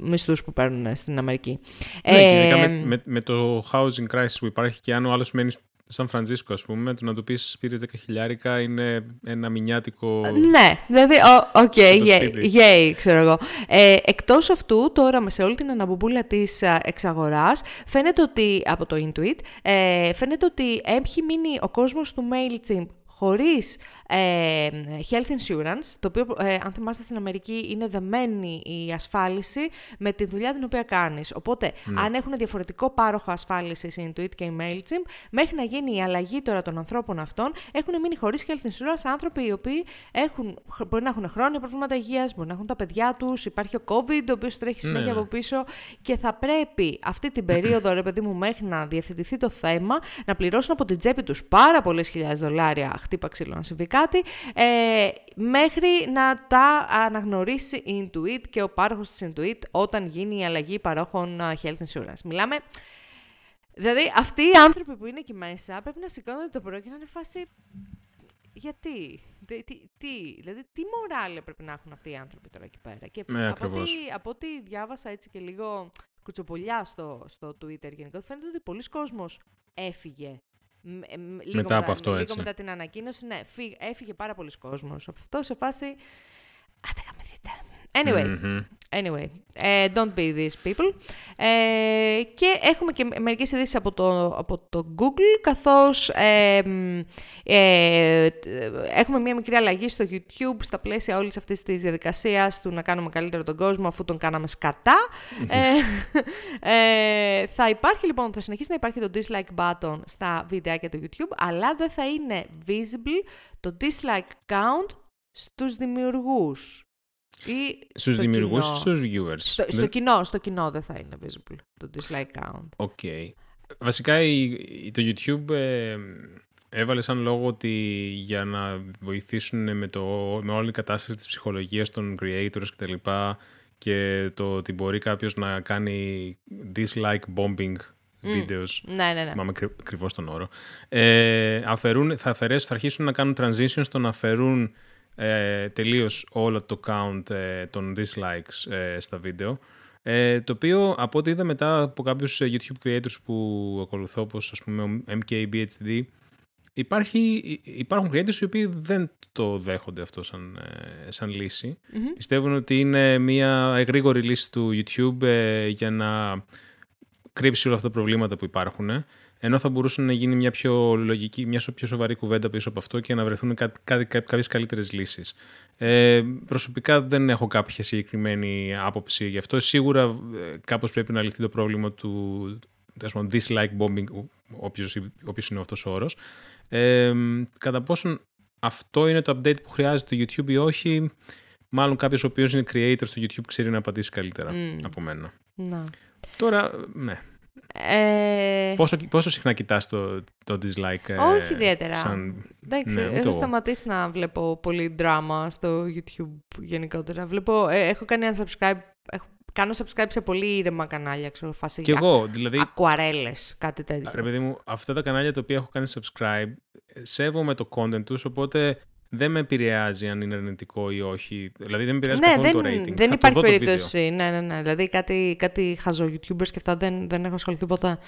Speaker 1: μισθούς που παίρνουν στην Αμερική.
Speaker 2: Ναι, ε, και ειδικά με, με, με, το housing crisis που υπάρχει και αν ο άλλος μένει Σαν Φραντζίσκο, ας πούμε, το να του πεις πήρε 10 χιλιάρικα είναι ένα μηνιάτικο.
Speaker 1: Ναι, δηλαδή, οκ, okay, yay, ξέρω εγώ. Ε, Εκτός αυτού, τώρα σε όλη την αναμπουμπούλα της εξαγοράς, φαίνεται ότι από το Intuit, ε, φαίνεται ότι έχει μείνει ο κόσμος του MailChimp χωρίς ε, health insurance, το οποίο, ε, αν θυμάστε στην Αμερική, είναι δεμένη η ασφάλιση με τη δουλειά την οποία κάνεις. Οπότε, ναι. αν έχουν διαφορετικό πάροχο ασφάλισης η Intuit και η MailChimp, μέχρι να γίνει η αλλαγή τώρα των ανθρώπων αυτών, έχουν μείνει χωρίς health insurance άνθρωποι οι οποίοι έχουν, μπορεί να έχουν χρόνια προβλήματα υγείας, μπορεί να έχουν τα παιδιά τους, υπάρχει ο COVID, ο οποίος τρέχει ναι, συνέχεια ναι. από πίσω και θα πρέπει αυτή την περίοδο, ρε παιδί μου, μέχρι να διευθετηθεί το θέμα, να πληρώσουν από την τσέπη τους πάρα πολλές χιλιάδες δολάρια χτύπα ξύλο να συμβεί κάτι, ε, μέχρι να τα αναγνωρίσει η Intuit και ο πάροχος της Intuit όταν γίνει η αλλαγή παρόχων health insurance. Μιλάμε... Δηλαδή, αυτοί οι άνθρωποι που είναι εκεί μέσα πρέπει να σηκώνονται το πρωί και να είναι φάση... Γιατί, τι, τι, δηλαδή, τι μοράλε πρέπει να έχουν αυτοί οι άνθρωποι τώρα εκεί πέρα; Και
Speaker 2: ναι,
Speaker 1: από, ό,τι, από ό,τι διάβασα έτσι και λίγο κουτσοπολιά στο, στο Twitter γενικώ, φαίνεται ότι πολλοί κόσμος έφυγε
Speaker 2: λίγο μετά από αυτό,
Speaker 1: λίγο μετά την ανακοίνωση, ναι, έφυγε πάρα πολλοί κόσμος. Από αυτό σε φάση, άντε γαμηθείτε. Anyway, anyway uh, don't be these people. Uh, και έχουμε και μερικές ειδήσεις από το, από το Google, καθώς ε, ε, έχουμε μια μικρή αλλαγή στο YouTube στα πλαίσια όλης αυτής της διαδικασίας του να κάνουμε καλύτερο τον κόσμο αφού τον κάναμε σκατά. ε, θα υπάρχει λοιπόν, θα συνεχίσει να υπάρχει το dislike button στα βιντεάκια του YouTube, αλλά δεν θα είναι visible το dislike count στους δημιουργούς.
Speaker 2: Ή στους δημιουργούς ή στους viewers;
Speaker 1: Στο, στο, κοινό, στο κοινό δεν θα είναι visible το dislike count.
Speaker 2: Οκ. Okay. Βασικά η, το YouTube ε, έβαλε σαν λόγο ότι για να βοηθήσουν με, το, με όλη η κατάσταση της ψυχολογίας των creators κτλ. Και, και το ότι μπορεί κάποιος να κάνει dislike bombing βίντεος.
Speaker 1: Ναι, ναι, ναι.
Speaker 2: Θυμάμαι ακριβώς τον όρο. Ε, αφαιρούν, θα, αφαιρέσουν, θα αρχίσουν να κάνουν transition στο να αφαιρούν ε, τελείως όλο το count ε, των dislikes ε, στα βίντεο. Ε, το οποίο από ό,τι είδα μετά από κάποιους ε, YouTube creators που ακολουθώ όπως ας πούμε ο MKBHD υπάρχει, υπάρχουν creators οι οποίοι δεν το δέχονται αυτό σαν, σαν λυση Πιστεύουν ότι είναι μια γρήγορη λύση του YouTube για να κρύψει όλα αυτά τα προβλήματα που υπάρχουν ενώ θα μπορούσε να γίνει μια πιο λογική, μια πιο σοβαρή κουβέντα πίσω από αυτό και να βρεθούν κά, κά, κάποιες καλύτερες λύσεις. Ε, προσωπικά δεν έχω κάποια συγκεκριμένη άποψη γι' αυτό. Σίγουρα ε, κάπως πρέπει να λυθεί το πρόβλημα του dislike bombing, όποιος, όποιος είναι αυτός ο όρος. Ε, κατά πόσον αυτό είναι το update που χρειάζεται το YouTube ή όχι, μάλλον κάποιος ο οποίος είναι creator στο YouTube ξέρει να απαντήσει καλύτερα από μένα.
Speaker 1: Να.
Speaker 2: Τώρα, ναι.
Speaker 1: Ε...
Speaker 2: Πόσο, πόσο συχνά κοιτάς το, το dislike ε,
Speaker 1: Όχι ιδιαίτερα.
Speaker 2: Σαν...
Speaker 1: Εντάξει,
Speaker 2: Ναι, ούτε
Speaker 1: έχω
Speaker 2: εγώ.
Speaker 1: σταματήσει να βλέπω πολύ δράμα στο YouTube γενικότερα. Βλέπω, ε, έχω κάνει unsubscribe, έχω, κάνω subscribe σε πολύ ήρεμα κανάλια, ξέρω, φάση
Speaker 2: Κι
Speaker 1: για
Speaker 2: εγώ, δηλαδή,
Speaker 1: ακουαρέλες, κάτι τέτοιο.
Speaker 2: ρε παιδί μου, αυτά τα κανάλια τα οποία έχω κάνει subscribe, ε, σέβομαι το content τους, οπότε δεν με επηρεάζει αν είναι αρνητικό ή όχι. Δηλαδή δεν με επηρεάζει
Speaker 1: ναι,
Speaker 2: καθόλου
Speaker 1: δεν,
Speaker 2: το rating.
Speaker 1: δεν
Speaker 2: Θα το
Speaker 1: υπάρχει
Speaker 2: δω το βίντεο.
Speaker 1: περίπτωση. Ναι, ναι, ναι. Δηλαδή κάτι, κάτι χαζό YouTubers και αυτά δεν, δεν έχω ασχοληθεί ποτέ.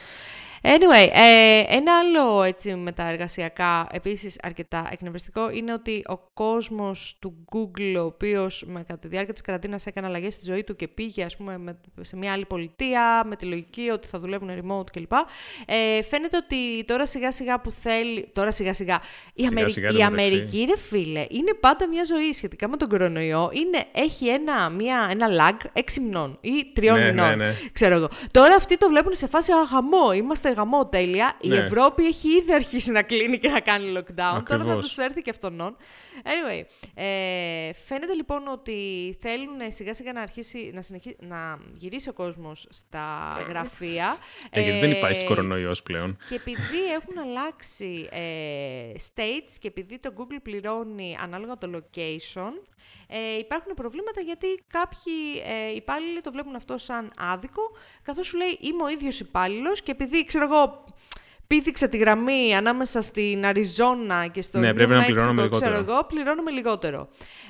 Speaker 1: Anyway, ε, ένα άλλο έτσι με τα εργασιακά, επίσης αρκετά εκνευριστικό, είναι ότι ο κόσμος του Google, ο οποίος με, κατά τη διάρκεια της καραντίνας έκανε αλλαγές στη ζωή του και πήγε ας πούμε με- σε μια άλλη πολιτεία με τη λογική ότι θα δουλεύουν remote κλπ. Ε, φαίνεται ότι τώρα σιγά σιγά που θέλει, τώρα σιγά σιγά, η,
Speaker 2: Σιγά
Speaker 1: Αμερική,
Speaker 2: σιγά,
Speaker 1: η
Speaker 2: το μεταξύ.
Speaker 1: Αμερική ρε φίλε, είναι πάντα μια ζωή σχετικά με τον κορονοϊό, είναι, έχει ένα, μια, ένα lag 6 μηνών ή 3
Speaker 2: Ναι,
Speaker 1: μηνών.
Speaker 2: ναι, ναι.
Speaker 1: Ξέρω εγώ. Τώρα αυτοί το βλέπουν σε φάση «Α, γαμό, είμαστε γαμό, τέλεια. Η
Speaker 2: Ναι.
Speaker 1: Ευρώπη έχει ήδη αρχίσει να κλείνει και να κάνει lockdown. Τώρα θα
Speaker 2: Ακριβώς.
Speaker 1: τους έρθει και αυτόν. Anyway, ε, φαίνεται λοιπόν ότι θέλουν σιγά σιγά να, αρχίσει, να, συνεχί, να γυρίσει ο κόσμος στα γραφεία.
Speaker 2: Ε, γιατί δεν
Speaker 1: Ε,
Speaker 2: υπάρχει κορονοϊός πλέον.
Speaker 1: και επειδή έχουν αλλάξει ε, states και επειδή το Google πληρώνει ανάλογα το location, ε, υπάρχουν προβλήματα γιατί κάποιοι ε, υπάλληλοι το βλέπουν αυτό σαν άδικο, καθώς σου λέει είμαι ο ίδιος υπάλληλος και επειδή ξέρω εγώ πήδηξε τη γραμμή ανάμεσα στην Αριζόνα και στο
Speaker 2: Ναι,
Speaker 1: New
Speaker 2: πρέπει να
Speaker 1: Mexico,
Speaker 2: πληρώνουμε
Speaker 1: ξέρω
Speaker 2: λιγότερο.
Speaker 1: εγώ, πληρώνουμε λιγότερο.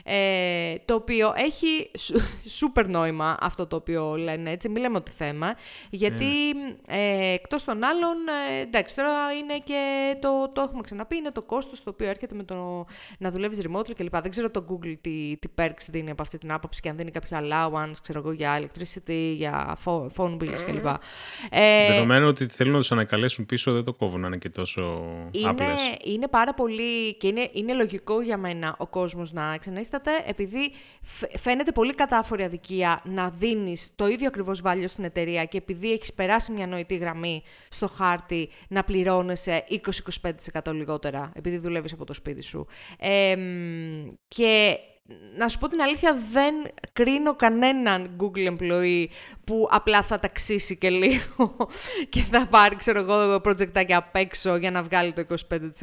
Speaker 1: Ε, το οποίο έχει σου- σούπερ νόημα αυτό το οποίο λένε έτσι, μην λέμε ότι θέμα, γιατί ε, εκτός των άλλων, ε, εντάξει, τώρα είναι και το, το έχουμε ξαναπεί, είναι το κόστος το οποίο έρχεται με το να δουλεύεις remote κλπ. Δεν ξέρω το Google τι, τι perks δίνει από αυτή την άποψη και αν δίνει κάποιο allowance, ξέρω εγώ, για electricity, για pho- phone bills κλπ. Ε,
Speaker 2: Δεδομένου ότι θέλουν να τους ανακαλέσουν πίσω, δεν το κόβουν να είναι και τόσο
Speaker 1: είναι,
Speaker 2: άπλες.
Speaker 1: είναι πάρα πολύ και είναι, είναι λογικό για μένα ο κόσμος να ξαναίσταται επειδή φ- φαίνεται πολύ κατάφορη αδικία να δίνεις το ίδιο ακριβώς βάλιο στην εταιρεία και επειδή έχεις περάσει μια νοητή γραμμή στο χάρτη να πληρώνεσαι 20-25% λιγότερα επειδή δουλεύεις από το σπίτι σου. Ε, μ, και να σου πω την αλήθεια, δεν κρίνω κανέναν Google employee που απλά θα ταξίσει και λίγο και θα πάρει, ξέρω εγώ, προτζεκτάκια απ' έξω για να βγάλει το 25%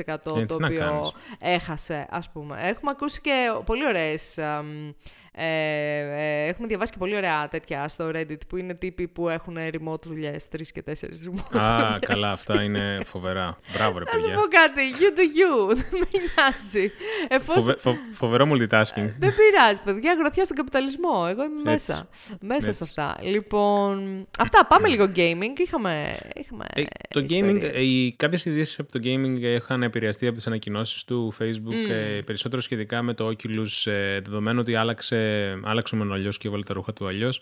Speaker 2: Ε,
Speaker 1: το
Speaker 2: τι να
Speaker 1: οποίο
Speaker 2: κάνεις.
Speaker 1: έχασε, ας πούμε. Έχουμε ακούσει και πολύ ωραίες... αμ, ε, ε, έχουμε διαβάσει και πολύ ωραία τέτοια στο Reddit που είναι τύποι που έχουν remote δουλειές, τρεις και τέσσερις remote
Speaker 2: Α,
Speaker 1: δουλειές.
Speaker 2: καλά, αυτά είναι φοβερά. Μπράβο, ρε
Speaker 1: Να σου
Speaker 2: παιδιά.
Speaker 1: πω κάτι, you do you, δεν με νοιάζει. Εφόσον
Speaker 2: Φοβε- φο- φοβερό multitasking.
Speaker 1: δεν πειράζει, παιδιά. Γροθιά στον καπιταλισμό. Εγώ είμαι
Speaker 2: Έτσι.
Speaker 1: μέσα. Μέσα
Speaker 2: Έτσι.
Speaker 1: σε αυτά. Λοιπόν. Αυτά. Πάμε λίγο gaming. Είχαμε. είχαμε
Speaker 2: Ε, το gaming,
Speaker 1: ιστορίες.
Speaker 2: ε, οι, κάποιες ειδήσεις από το gaming είχαν επηρεαστεί από τις ανακοινώσεις του Facebook ε, περισσότερο σχετικά με το Oculus ε, δεδομένου ότι άλλαξε, άλλαξε ο μονολιός και έβαλε τα ρούχα του αλλιώς.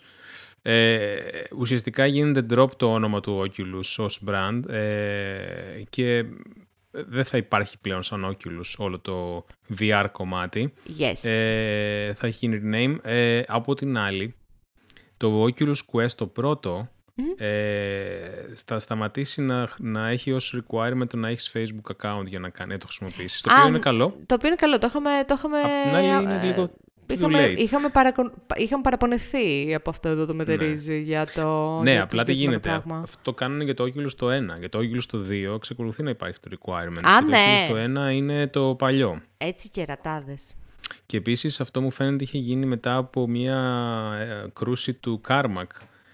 Speaker 2: Ε, ουσιαστικά γίνεται drop το όνομα του Oculus ως brand ε, και δεν θα υπάρχει πλέον σαν Oculus όλο το VR κομμάτι.
Speaker 1: Yes.
Speaker 2: Ε, θα έχει γίνει rename. Ε, από την άλλη, το Oculus Quest το πρώτο ε, θα σταματήσει να, να έχει ως requirement το να έχεις Facebook account για να κάνει, να το χρησιμοποιήσεις. Το
Speaker 1: Α,
Speaker 2: οποίο είναι καλό.
Speaker 1: Το οποίο είναι καλό. Το είχαμε. Το είχαμε
Speaker 2: Απ' την άλλη είναι
Speaker 1: ε,
Speaker 2: λίγο too
Speaker 1: Είχαμε,
Speaker 2: late.
Speaker 1: είχαμε, παρακον... είχαμε παραπονεθεί από αυτό εδώ το μετερίζει για το.
Speaker 2: ναι,
Speaker 1: για το
Speaker 2: απλά τι
Speaker 1: συγκεκριμένο
Speaker 2: γίνεται.
Speaker 1: Πράγμα.
Speaker 2: Αυτό το κάνουν για το Oculus το 1. Για το Oculus το 2 εξακολουθεί να υπάρχει το requirement.
Speaker 1: Α,
Speaker 2: και
Speaker 1: ναι.
Speaker 2: Το Oculus το 1 είναι το παλιό.
Speaker 1: Έτσι και ρατάδες.
Speaker 2: Και επίσης αυτό μου φαίνεται είχε γίνει μετά από μια ε, κρούση του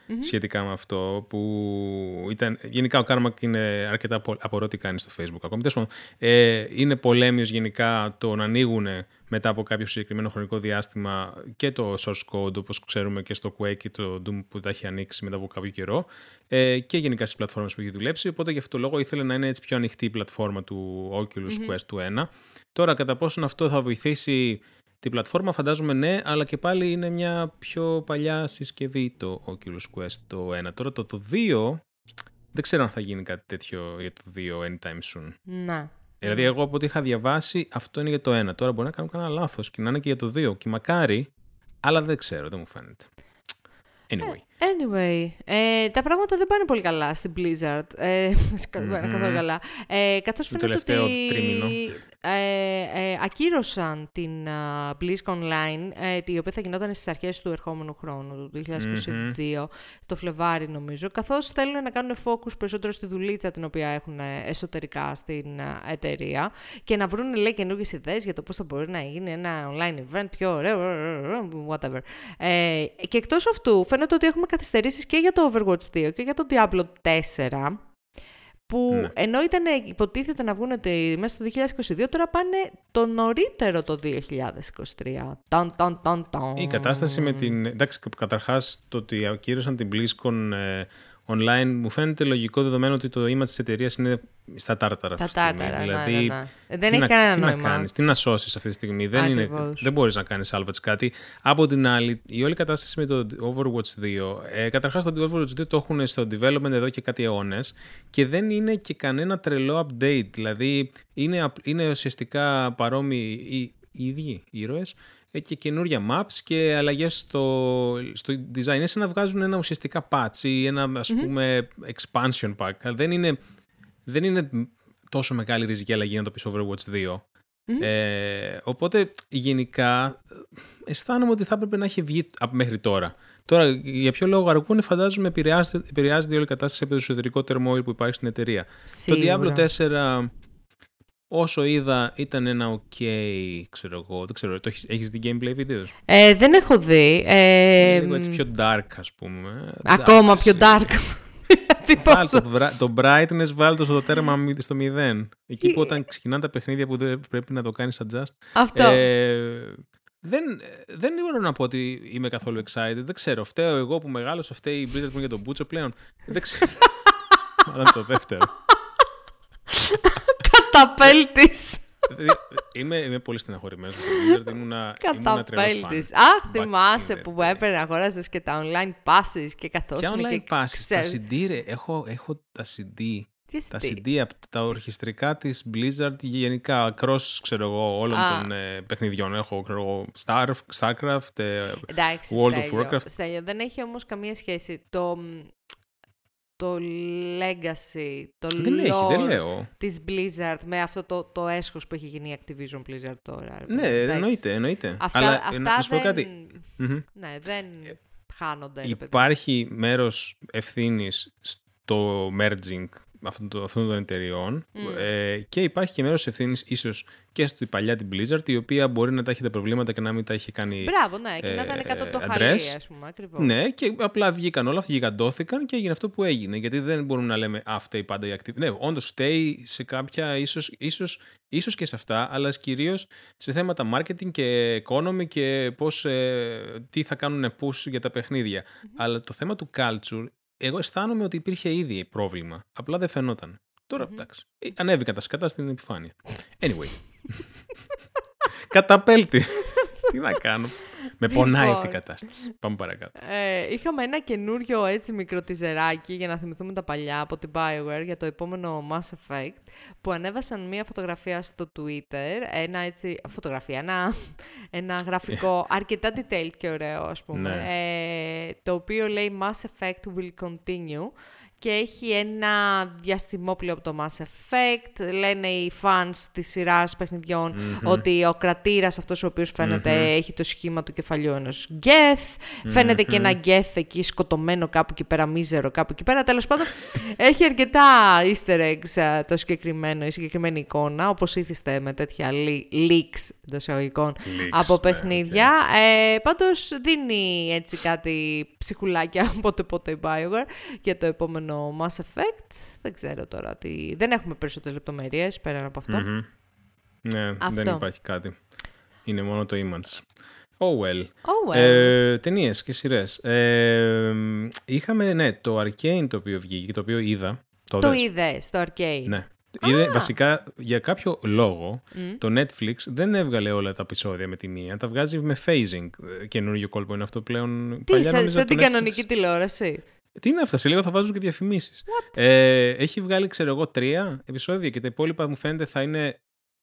Speaker 2: Carmack σχετικά με αυτό που ήταν, γενικά ο Carmack είναι αρκετά απο- απορώ τι κάνει στο facebook ακόμη. Τέλος πάντων, ε, είναι πολέμιος γενικά το να ανοίγουν μετά από κάποιο συγκεκριμένο χρονικό διάστημα και το source code όπως ξέρουμε και στο Quake και το Doom που τα έχει ανοίξει μετά από κάποιο καιρό ε, και γενικά στις πλατφόρμες που έχει δουλέψει. Οπότε γι' αυτό το λόγο ήθελε να είναι έτσι πιο ανοιχτή η πλατφόρμα του Oculus Quest του 1 Τώρα, κατά πόσον αυτό θα βοηθήσει την πλατφόρμα, φαντάζομαι ναι, αλλά και πάλι είναι μια πιο παλιά συσκευή το Oculus Quest το 1. Τώρα το, το 2, δεν ξέρω αν θα γίνει κάτι τέτοιο για το 2 anytime soon.
Speaker 1: Να.
Speaker 2: Δηλαδή, εγώ από ό,τι είχα διαβάσει, αυτό είναι για το 1. Τώρα μπορεί να κάνω κανένα λάθος και να είναι και για το 2. Και μακάρι, αλλά δεν ξέρω, δεν μου φαίνεται. Anyway.
Speaker 1: Anyway, ε, τα πράγματα δεν πάνε πολύ καλά στην Blizzard. Ε, δεν πάνε καθόλου καλά. Ε, καθώς
Speaker 2: Το
Speaker 1: φαίνεται
Speaker 2: τελευταίο
Speaker 1: ότι...
Speaker 2: τρίμηνο.
Speaker 1: Ε, ε, ακύρωσαν την uh, BlizzCon Online, ε, η οποία θα γινόταν στις αρχές του ερχόμενου χρόνου, του 2022, στο Φλεβάρι νομίζω, καθώς θέλουν να κάνουν focus περισσότερο στη δουλίτσα την οποία έχουν εσωτερικά στην εταιρεία και να βρουν, λέει, καινούργιες ιδέες για το πώς θα μπορεί να γίνει ένα online event πιο ωραίο, whatever. Ε, και εκτός αυτού, φαίνεται ότι έχουμε καθυστερήσεις και για το Overwatch 2 και για το Diablo 4, που ναι. ενώ ήταν υποτίθεται να βγουν μέσα στο 2022, τώρα πάνε το νωρίτερο το 2023. Τον, τον, τον, τον.
Speaker 2: Η κατάσταση με την... Εντάξει, καταρχάς το ότι ακύρωσαν την BlizzCon ε, online μου φαίνεται λογικό δεδομένο ότι το ίμα της εταιρείας είναι στα τάρταρα
Speaker 1: αυτή τη στιγμή.
Speaker 2: Ναι,
Speaker 1: δηλαδή, ναι, ναι. Δεν έχει κανένα
Speaker 2: τι
Speaker 1: νόημα.
Speaker 2: Να κάνεις, τι να σώσεις αυτή τη στιγμή. Δεν, είναι, δεν μπορείς να κάνεις salvage κάτι. Από την άλλη, η όλη κατάσταση με το Overwatch 2. Ε, Καταρχάς, το Overwatch 2 το έχουν στο development εδώ και κάτι αιώνες και δεν είναι και κανένα τρελό update. Δηλαδή, είναι, είναι ουσιαστικά παρόμοιοι οι, οι ίδιοι ήρωες ε, και καινούρια maps και αλλαγές στο, στο design. Είναι σαν να βγάζουν ένα ουσιαστικά patch ή ένα ας πούμε expansion pack. Δεν είναι, δεν είναι τόσο μεγάλη ριζική αλλαγή να το πεις Overwatch 2. Ε, οπότε γενικά αισθάνομαι ότι θα έπρεπε να έχει βγει μέχρι τώρα. Τώρα, για ποιο λόγο αργούν, φαντάζομαι επηρεάζεται, επηρεάζεται η όλη κατάσταση από το εσωτερικό τερμόιλ που υπάρχει στην εταιρεία.
Speaker 1: Σίγουρα.
Speaker 2: Το Diablo 4 όσο είδα ήταν ένα ok, ξέρω εγώ, δεν ξέρω, το έχεις, έχεις δει gameplay βίντεος;
Speaker 1: Ε, δεν έχω δει.
Speaker 2: Ε, λίγο έτσι πιο dark ας πούμε.
Speaker 1: Ακόμα πιο dark.
Speaker 2: Βάλ το, το brightness βάλει το στο τέρμα στο 0. Εκεί που όταν ξεκινάνε τα παιχνίδια που δεν πρέπει να το κάνεις adjust.
Speaker 1: Αυτό.
Speaker 2: Ε, δεν, δεν μπορώ να πω ότι είμαι καθόλου excited. Δεν ξέρω. Φταίω εγώ που μεγάλωσα, φταίει η Blizzard μου για τον Μπούτσο πλέον. Δεν ξέρω. Μάλλον το δεύτερο.
Speaker 1: Καταπέλτης.
Speaker 2: είμαι, είμαι πολύ στεναχωρημένος με το Ήμουνα,
Speaker 1: Καταπέλτη. Αχ, θυμάσαι που έπαιρνε αγόραζες και τα online passes και καθόσουν.
Speaker 2: Ποια online
Speaker 1: και
Speaker 2: passes. Τα CD, ρε. Έχω, έχω τα CD. Τα CD από τα ορχιστρικά της Blizzard γενικά, cross ξέρω εγώ, όλων ah. των ε, παιχνιδιών. Έχω ξέρω εγώ, Star, Starcraft, ε,
Speaker 1: Εντάξει,
Speaker 2: World
Speaker 1: Στέλιο,
Speaker 2: of Warcraft.
Speaker 1: Στέλιο, δεν έχει όμως καμία σχέση. Το, το legacy, το
Speaker 2: δεν έχει, δεν λέω.
Speaker 1: της Blizzard με αυτό το, το έσχος που έχει γίνει η Activision Blizzard τώρα.
Speaker 2: Ναι, Εντάξει. εννοείται, εννοείται.
Speaker 1: Αυτά,
Speaker 2: Αλλά,
Speaker 1: αυτά
Speaker 2: να σου πω
Speaker 1: δεν...
Speaker 2: κάτι.
Speaker 1: Ναι, δεν χάνονται.
Speaker 2: Υπάρχει μέρος ευθύνης στο merging αυτών, των εταιριών mm. ε, και υπάρχει και μέρος ευθύνης ίσως και στη παλιά την Blizzard η οποία μπορεί να τα έχει τα προβλήματα και να μην τα έχει κάνει
Speaker 1: Μπράβο, ναι, και να ήταν κάτω από το χαλί, ας πούμε, ακριβώς.
Speaker 2: Ναι, και απλά βγήκαν όλα, γιγαντώθηκαν και έγινε αυτό που έγινε. Γιατί δεν μπορούμε να λέμε «Α, φταίει πάντα η Activision». Ναι, όντως φταίει σε κάποια, ίσως, ίσως, ίσως και σε αυτά, αλλά κυρίως σε θέματα marketing και economy και πώς, ε, τι θα κάνουν push για τα παιχνιδια Αλλά το θέμα του culture εγώ αισθάνομαι ότι υπήρχε ήδη πρόβλημα. Απλά δεν φαινόταν. Τώρα, mm-hmm. εντάξει. Ε, ανέβηκαν τα σκατά στην επιφάνεια. Anyway. Καταπέλτη. Τι να κάνω. Με πονάει αυτή η
Speaker 1: Λοιπόν.
Speaker 2: κατάσταση. Πάμε παρακάτω.
Speaker 1: Ε, είχαμε ένα καινούριο έτσι μικρό τιζεράκι για να θυμηθούμε τα παλιά από την BioWare για το επόμενο Mass Effect που ανέβασαν μία φωτογραφία στο Twitter, ένα έτσι, φωτογραφία, ένα, ένα γραφικό αρκετά detailed και ωραίο ας πούμε,
Speaker 2: Ναι.
Speaker 1: ε, το οποίο λέει Mass Effect will continue και έχει ένα διαστημόπλαιο από το Mass Effect. Λένε οι fans της σειράς παιχνιδιών ότι ο κρατήρας αυτός ο οποίος φαίνεται έχει το σχήμα του κεφαλιού ενός γκεθ. Φαίνεται και ένα γκεθ εκεί σκοτωμένο κάπου εκεί πέρα, μίζερο κάπου εκεί πέρα. Τέλος πάντων, έχει αρκετά easter eggs ε, το συγκεκριμένο, η συγκεκριμένη εικόνα, όπως ήθιστε με τέτοια le- leaks εντός εισαγωγικών
Speaker 2: Leaks,
Speaker 1: από
Speaker 2: ναι,
Speaker 1: παιχνίδια. Ε, πάντως δίνει έτσι κάτι ψυχουλάκια πότε πότε η Bioware για το επόμενο Mass Effect. Δεν ξέρω τώρα τι... Δεν έχουμε περισσότερες λεπτομέρειες πέραν από αυτό.
Speaker 2: Μμμ. Ναι,
Speaker 1: Αυτό.
Speaker 2: δεν υπάρχει κάτι. Είναι μόνο το image. Oh well.
Speaker 1: Oh well.
Speaker 2: Ε, Ταινίες και σειρές. Ε, είχαμε, ναι, το Arcane το οποίο βγήκε και το οποίο είδα. Το,
Speaker 1: το
Speaker 2: δες.
Speaker 1: είδες στο Arcade.
Speaker 2: Ναι. Είδε, βασικά, για κάποιο λόγο, το Netflix δεν έβγαλε όλα τα επεισόδια με τη μία. Τα βγάζει με phasing. Ε, Καινούργιο κόλπο είναι αυτό πλέον.
Speaker 1: Τι,
Speaker 2: Παλιά
Speaker 1: σαν,
Speaker 2: νόμιζα
Speaker 1: σαν
Speaker 2: το
Speaker 1: την
Speaker 2: Netflix-
Speaker 1: κανονική τηλεόραση;
Speaker 2: Τι είναι αυτά, σε λίγο θα βάζουν και διαφημίσεις. Ε, έχει βγάλει, ξέρω εγώ, τρία επεισόδια και τα υπόλοιπα μου φαίνεται θα είναι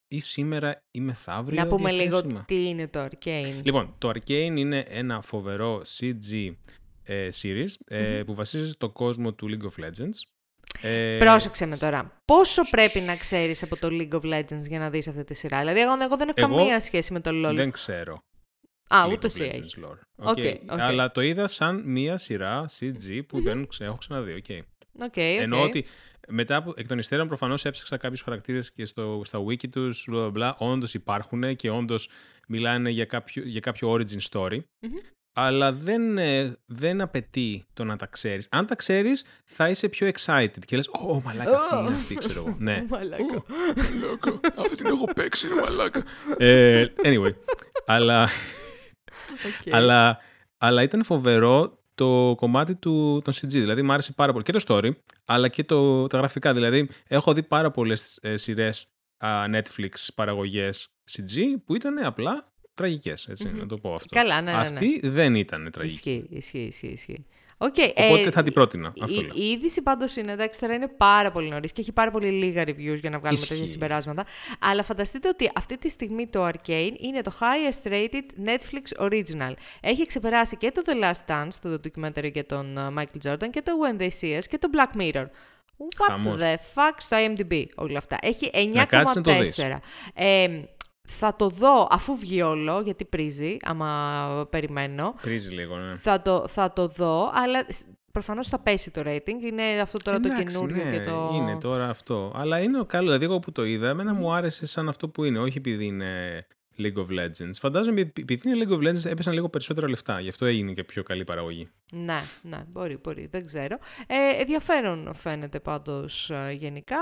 Speaker 2: ή σήμερα ή μεθαύριο.
Speaker 1: Να πούμε λίγο
Speaker 2: διαθέσιμα.
Speaker 1: τι είναι το Arcane.
Speaker 2: Λοιπόν, το Arcane είναι ένα φοβερό CG ε, series ε, που βασίζεται στο κόσμο του League of Legends. Ε,
Speaker 1: Πρόσεξε με τώρα. Πόσο πρέπει να ξέρεις από το League of Legends για να δεις αυτή τη σειρά; Δηλαδή, εγώ, εγώ δεν έχω
Speaker 2: Εγώ
Speaker 1: καμία σχέση με το LoL.
Speaker 2: Δεν ξέρω.
Speaker 1: Α,
Speaker 2: League
Speaker 1: ούτε
Speaker 2: of
Speaker 1: εσύ
Speaker 2: Legends
Speaker 1: έχεις.
Speaker 2: lore.
Speaker 1: Οκ,
Speaker 2: Okay.
Speaker 1: οκ.
Speaker 2: Αλλά το είδα σαν μία σειρά CG που δεν ξε- έχω ξαναδεί. Okay.
Speaker 1: Οκ, οκ.
Speaker 2: Εννοώ ότι μετά από, εκ των υστέρων προφανώς έψαξα κάποιους χαρακτήρες και στο, στα wiki τους, bla, bla, bla, όντως υπάρχουν και όντως μιλάνε για κάποιο, για κάποιο origin story. Αλλά δεν, ε, δεν απαιτεί το να τα ξέρεις. Αν τα ξέρεις, θα είσαι πιο excited και λες «Ω, μαλάκα, αυτή είναι αυτή, ξέρω εγώ». ναι.
Speaker 1: Μαλάκα.
Speaker 2: Μαλάκα, αυτή την έχω παίξει, ρε μαλάκα. ε, anyway, αλλά,
Speaker 1: Οκ.
Speaker 2: αλλά, αλλά ήταν φοβερό το κομμάτι του, των CG. Δηλαδή, μου άρεσε πάρα πολύ και το story, αλλά και το, τα γραφικά. Δηλαδή, έχω δει πάρα πολλές ε, σειρές α, Netflix παραγωγές CG που ήταν απλά τραγικές, έτσι, να το πω αυτό.
Speaker 1: Καλά, ναι, ναι, ναι.
Speaker 2: Αυτή δεν ήταν τραγική.
Speaker 1: Ισχύει, ισχύει, ισχύει. Ισχύει. Οκ,
Speaker 2: Οπότε
Speaker 1: ε,
Speaker 2: θα την πρότεινα. Αυτό
Speaker 1: η,
Speaker 2: λέω.
Speaker 1: η είδηση πάντως είναι, εντάξει, τώρα είναι πάρα πολύ νωρίς και έχει πάρα πολύ λίγα reviews για να βγάλουμε
Speaker 2: Ισχύει.
Speaker 1: τέτοια συμπεράσματα. Αλλά φανταστείτε ότι αυτή τη στιγμή το Arcane είναι το highest rated Netflix original. Έχει ξεπεράσει και το The Last Dance, το documentary για τον uh, Michael Jordan, και το When They See Us και το Black Mirror. What
Speaker 2: Χαμός.
Speaker 1: the fuck στο IMDb όλα αυτά. Έχει
Speaker 2: Να κάτσεις να το δεις.
Speaker 1: 9,4. Ε, θα το δω αφού βγει όλο, γιατί πρίζει, άμα περιμένω.
Speaker 2: Πρίζει λίγο, ναι.
Speaker 1: Θα το, θα το δω, αλλά προφανώς θα πέσει το rating. Είναι αυτό τώρα το
Speaker 2: Εντάξει,
Speaker 1: καινούριο
Speaker 2: ναι,
Speaker 1: και το.
Speaker 2: Είναι τώρα αυτό. Αλλά είναι καλό. Δηλαδή, εγώ που το είδα, εμένα μου άρεσε σαν αυτό που είναι. Όχι επειδή είναι League of Legends. Φαντάζομαι επει- επειδή είναι League of Legends έπεσαν λίγο περισσότερα λεφτά. Γι' αυτό έγινε και πιο καλή παραγωγή.
Speaker 1: Ναι, ναι, μπορεί, μπορεί, δεν ξέρω. Ε, ενδιαφέρον φαίνεται πάντως ε, γενικά.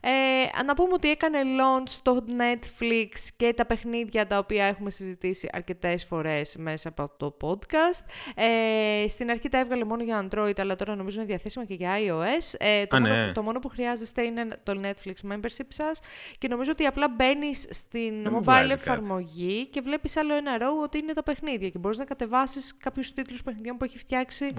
Speaker 1: Ε, να πούμε ότι έκανε launch στο Netflix και τα παιχνίδια τα οποία έχουμε συζητήσει αρκετές φορές μέσα από το podcast. Ε, στην αρχή τα έβγαλε μόνο για Android, αλλά τώρα νομίζω είναι διαθέσιμα και για iOS. Ε, το,
Speaker 2: Α,
Speaker 1: μόνο,
Speaker 2: ναι.
Speaker 1: το μόνο που χρειάζεστε είναι το Netflix membership σας και νομίζω ότι απλά μπαίνεις στην
Speaker 2: Δεν μου
Speaker 1: mobile
Speaker 2: βγάζει κάτι.
Speaker 1: Εφαρμογή και βλέπεις άλλο ένα row ότι είναι τα παιχνίδια και μπορείς να κατεβάσεις κάποιους τίτλους παιχνιδιών που έχει φτιάξει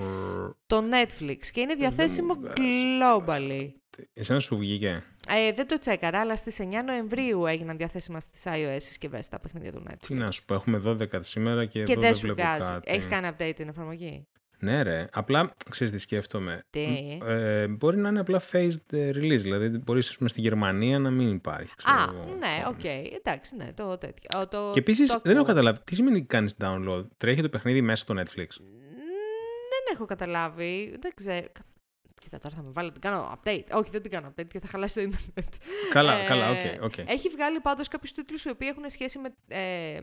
Speaker 1: το Netflix και είναι διαθέσιμο
Speaker 2: μου βγάζει
Speaker 1: globally.
Speaker 2: Εσένα σου βγήκε;
Speaker 1: Ε, δεν το τσέκαρα, αλλά στις 9 Νοεμβρίου έγιναν διαθέσιμα στις iOS συσκευές τα παιχνίδια του Netflix.
Speaker 2: Τι να σου πω, έχουμε 12 σήμερα και,
Speaker 1: και
Speaker 2: εδώ
Speaker 1: δεν
Speaker 2: δεν
Speaker 1: σου
Speaker 2: βλέπω
Speaker 1: βγάζει.
Speaker 2: κάτι.
Speaker 1: Έχεις κάνει update την εφαρμογή;
Speaker 2: Ναι, ρε. Απλά ξέρεις τι σκέφτομαι.
Speaker 1: Τι;
Speaker 2: Ε, μπορεί να είναι απλά phased release. Δηλαδή, μπορείς πούμε, στη Γερμανία να μην υπάρχει. Ξέρω
Speaker 1: Α,
Speaker 2: εγώ.
Speaker 1: ναι, οκ. Εντάξει, ναι, το τέτοιο. Ο, Το,
Speaker 2: Και επίσης,
Speaker 1: το
Speaker 2: δεν έχω
Speaker 1: ακούω.
Speaker 2: καταλάβει. Τι σημαίνει κάνεις download. Τρέχει το παιχνίδι μέσα στο Netflix;
Speaker 1: Μ, Δεν έχω καταλάβει. Δεν ξέρω. Κοίτα, τώρα θα με βάλω, την κάνω update. Όχι, δεν την κάνω update γιατί θα χαλάσει το ίντερνετ.
Speaker 2: Καλά,
Speaker 1: Ε,
Speaker 2: καλά, οκ. οκ.
Speaker 1: Έχει βγάλει πάντως κάποιους τίτλους οι οποίοι έχουν σχέση με, ε,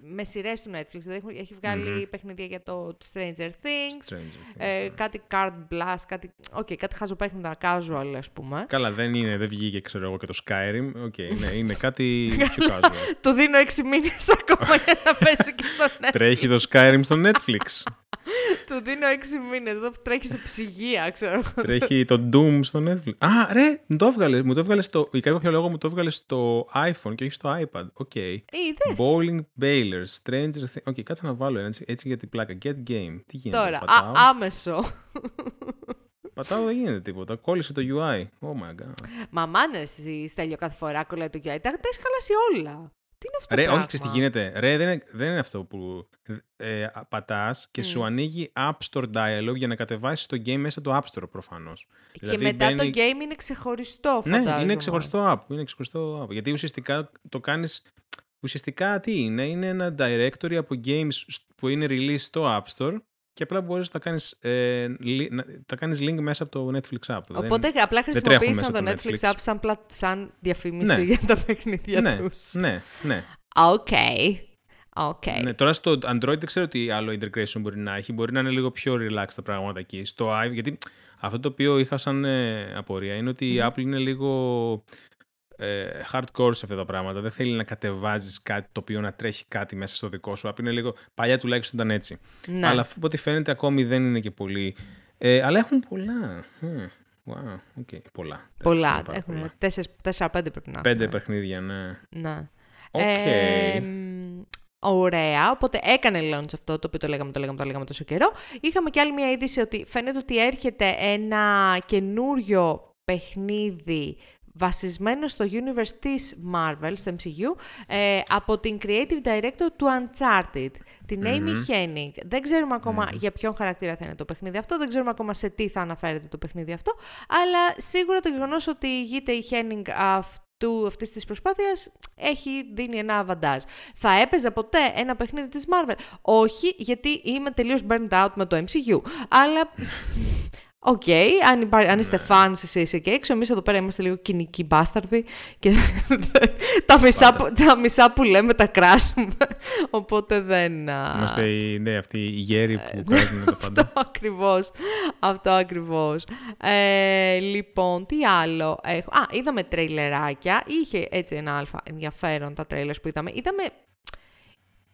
Speaker 1: με σειρές του Netflix. Δηλαδή έχουν- έχει βγάλει παιχνίδια για το Stranger Things,
Speaker 2: Stranger
Speaker 1: ε,
Speaker 2: Things,
Speaker 1: κάτι Card Blast, κάτι, okay, κάτι χαζοπαίχνιδα casual ας πούμε.
Speaker 2: Καλά, δεν είναι, δεν βγήκε, ξέρω εγώ, και το Skyrim. Οκ, ναι, είναι κάτι πιο casual.
Speaker 1: Του δίνω 6 μήνες ακόμα για να πέσει και στο Netflix.
Speaker 2: Τρέχει το Skyrim στο Netflix.
Speaker 1: Του δίνω 6 μήνες, εδώ τρέχει σε ψυγεία, ξέρω εγώ.
Speaker 2: Τρέχει το Doom στο Netflix. Α, ρε, μου το έβγαλε. Μου το έβγαλε στο. Για κάποιο λόγο μου το έβγαλε στο iPhone και όχι στο iPad. Οκ.
Speaker 1: Είδες.
Speaker 2: Bowling Ballers, Stranger Things. Οκ, κάτσε να βάλω ένα έτσι, έτσι για την πλάκα. Get game. Τι γίνεται.
Speaker 1: Τώρα,
Speaker 2: πατάω.
Speaker 1: α, άμεσο.
Speaker 2: πατάω, δεν γίνεται τίποτα. Κόλλησε το UI. Oh my god.
Speaker 1: Μα μάνα εσύ, Στέλιο, κάθε φορά κολλάει το UI. Τα τα έχεις χαλάσει όλα. Τι είναι αυτό
Speaker 2: Ρε,
Speaker 1: το πράγμα.
Speaker 2: όχι, ξέρεις τι γίνεται. Ρε, δεν είναι, δεν είναι αυτό που ε, πατάς και σου ανοίγει App Store Dialog για να κατεβάσεις το game μέσα το App Store προφανώς.
Speaker 1: Και
Speaker 2: Δηλαδή
Speaker 1: μετά
Speaker 2: μπαίνει-
Speaker 1: το game είναι ξεχωριστό,
Speaker 2: Ναι,
Speaker 1: φαντάζομαι.
Speaker 2: είναι ξεχωριστό app. Είναι ξεχωριστό app. Γιατί ουσιαστικά το κάνεις... Ουσιαστικά τι είναι, είναι ένα directory από games σ- που είναι release στο App Store και απλά μπορείς να τα κάνεις, ε, li- να, τα κάνεις link μέσα από το Netflix app. Δεν-
Speaker 1: Οπότε απλά
Speaker 2: δεν τρέχουν
Speaker 1: χρησιμοποίησαν το
Speaker 2: μέσα
Speaker 1: Netflix,
Speaker 2: το
Speaker 1: app σαν, πλα- σαν διαφήμιση
Speaker 2: Ναι.
Speaker 1: για τα παιχνίδια
Speaker 2: ναι,
Speaker 1: τους.
Speaker 2: ναι, ναι,
Speaker 1: Οκ. Οκ.
Speaker 2: ναι. Τώρα στο Android δεν ξέρω τι άλλο integration μπορεί να έχει. Μπορεί να είναι λίγο πιο relaxed τα πράγματα εκεί. Στο iPhone, γιατί αυτό το οποίο είχα σαν ε, απορία είναι ότι η Apple είναι λίγο ε, hardcore σε αυτά τα πράγματα. Δεν θέλει να κατεβάζεις κάτι το οποίο να τρέχει κάτι μέσα στο δικό σου app. Είναι λίγο, παλιά τουλάχιστον ήταν έτσι.
Speaker 1: Ναι.
Speaker 2: Αλλά αφού από ό,τι φαίνεται ακόμη δεν είναι και πολύ. Ε, αλλά έχουν πολλά. Hm, Wow, okay. Πολλά.
Speaker 1: Πολλά.
Speaker 2: Τέλος πάντων,
Speaker 1: Έχουν
Speaker 2: πολλά.
Speaker 1: τέσσερα-πέντε πρέπει να
Speaker 2: Πέντε
Speaker 1: έχουν.
Speaker 2: παιχνίδια, ναι.
Speaker 1: Ναι.
Speaker 2: Οκ.
Speaker 1: Ε, μ, ωραία, οπότε έκανε launch αυτό το οποίο το λέγαμε, το λέγαμε, το λέγαμε τόσο καιρό. Είχαμε και άλλη μια είδηση ότι φαίνεται ότι έρχεται ένα καινούριο παιχνίδι βασισμένο στο universe της Marvel, στο MCU, ε, από την creative director του Uncharted, την Amy Hennig. Δεν ξέρουμε για ποιον χαρακτήρα θα είναι το παιχνίδι αυτό, δεν ξέρουμε ακόμα σε τι θα αναφέρεται το παιχνίδι αυτό, αλλά σίγουρα το γεγονός ότι ηγείται η Hennig αυτού αυτής της προσπάθειας έχει δίνει ένα αβαντάζ. Θα έπαιζα ποτέ ένα παιχνίδι της Marvel; Όχι, γιατί είμαι τελείως burned out με το MCU. Αλλά Οκ, okay, αν, αν είστε ναι. fans εσείς εκεί έξω, εμείς εδώ πέρα είμαστε λίγο κυνικοί μπάσταρδοι και τα, μισά, τα μισά που λέμε τα κράσουμε, οπότε δεν...
Speaker 2: Είμαστε οι, ναι, αυτοί οι γέροι που ε, κράζουν το πάντα.
Speaker 1: αυτό ακριβώς, αυτό ακριβώς. Ε, λοιπόν, τι άλλο έχω... Α, είδαμε τρέιλεράκια, είχε έτσι ένα αλφα ενδιαφέρον τα τρέιλερς που είδαμε. Είδαμε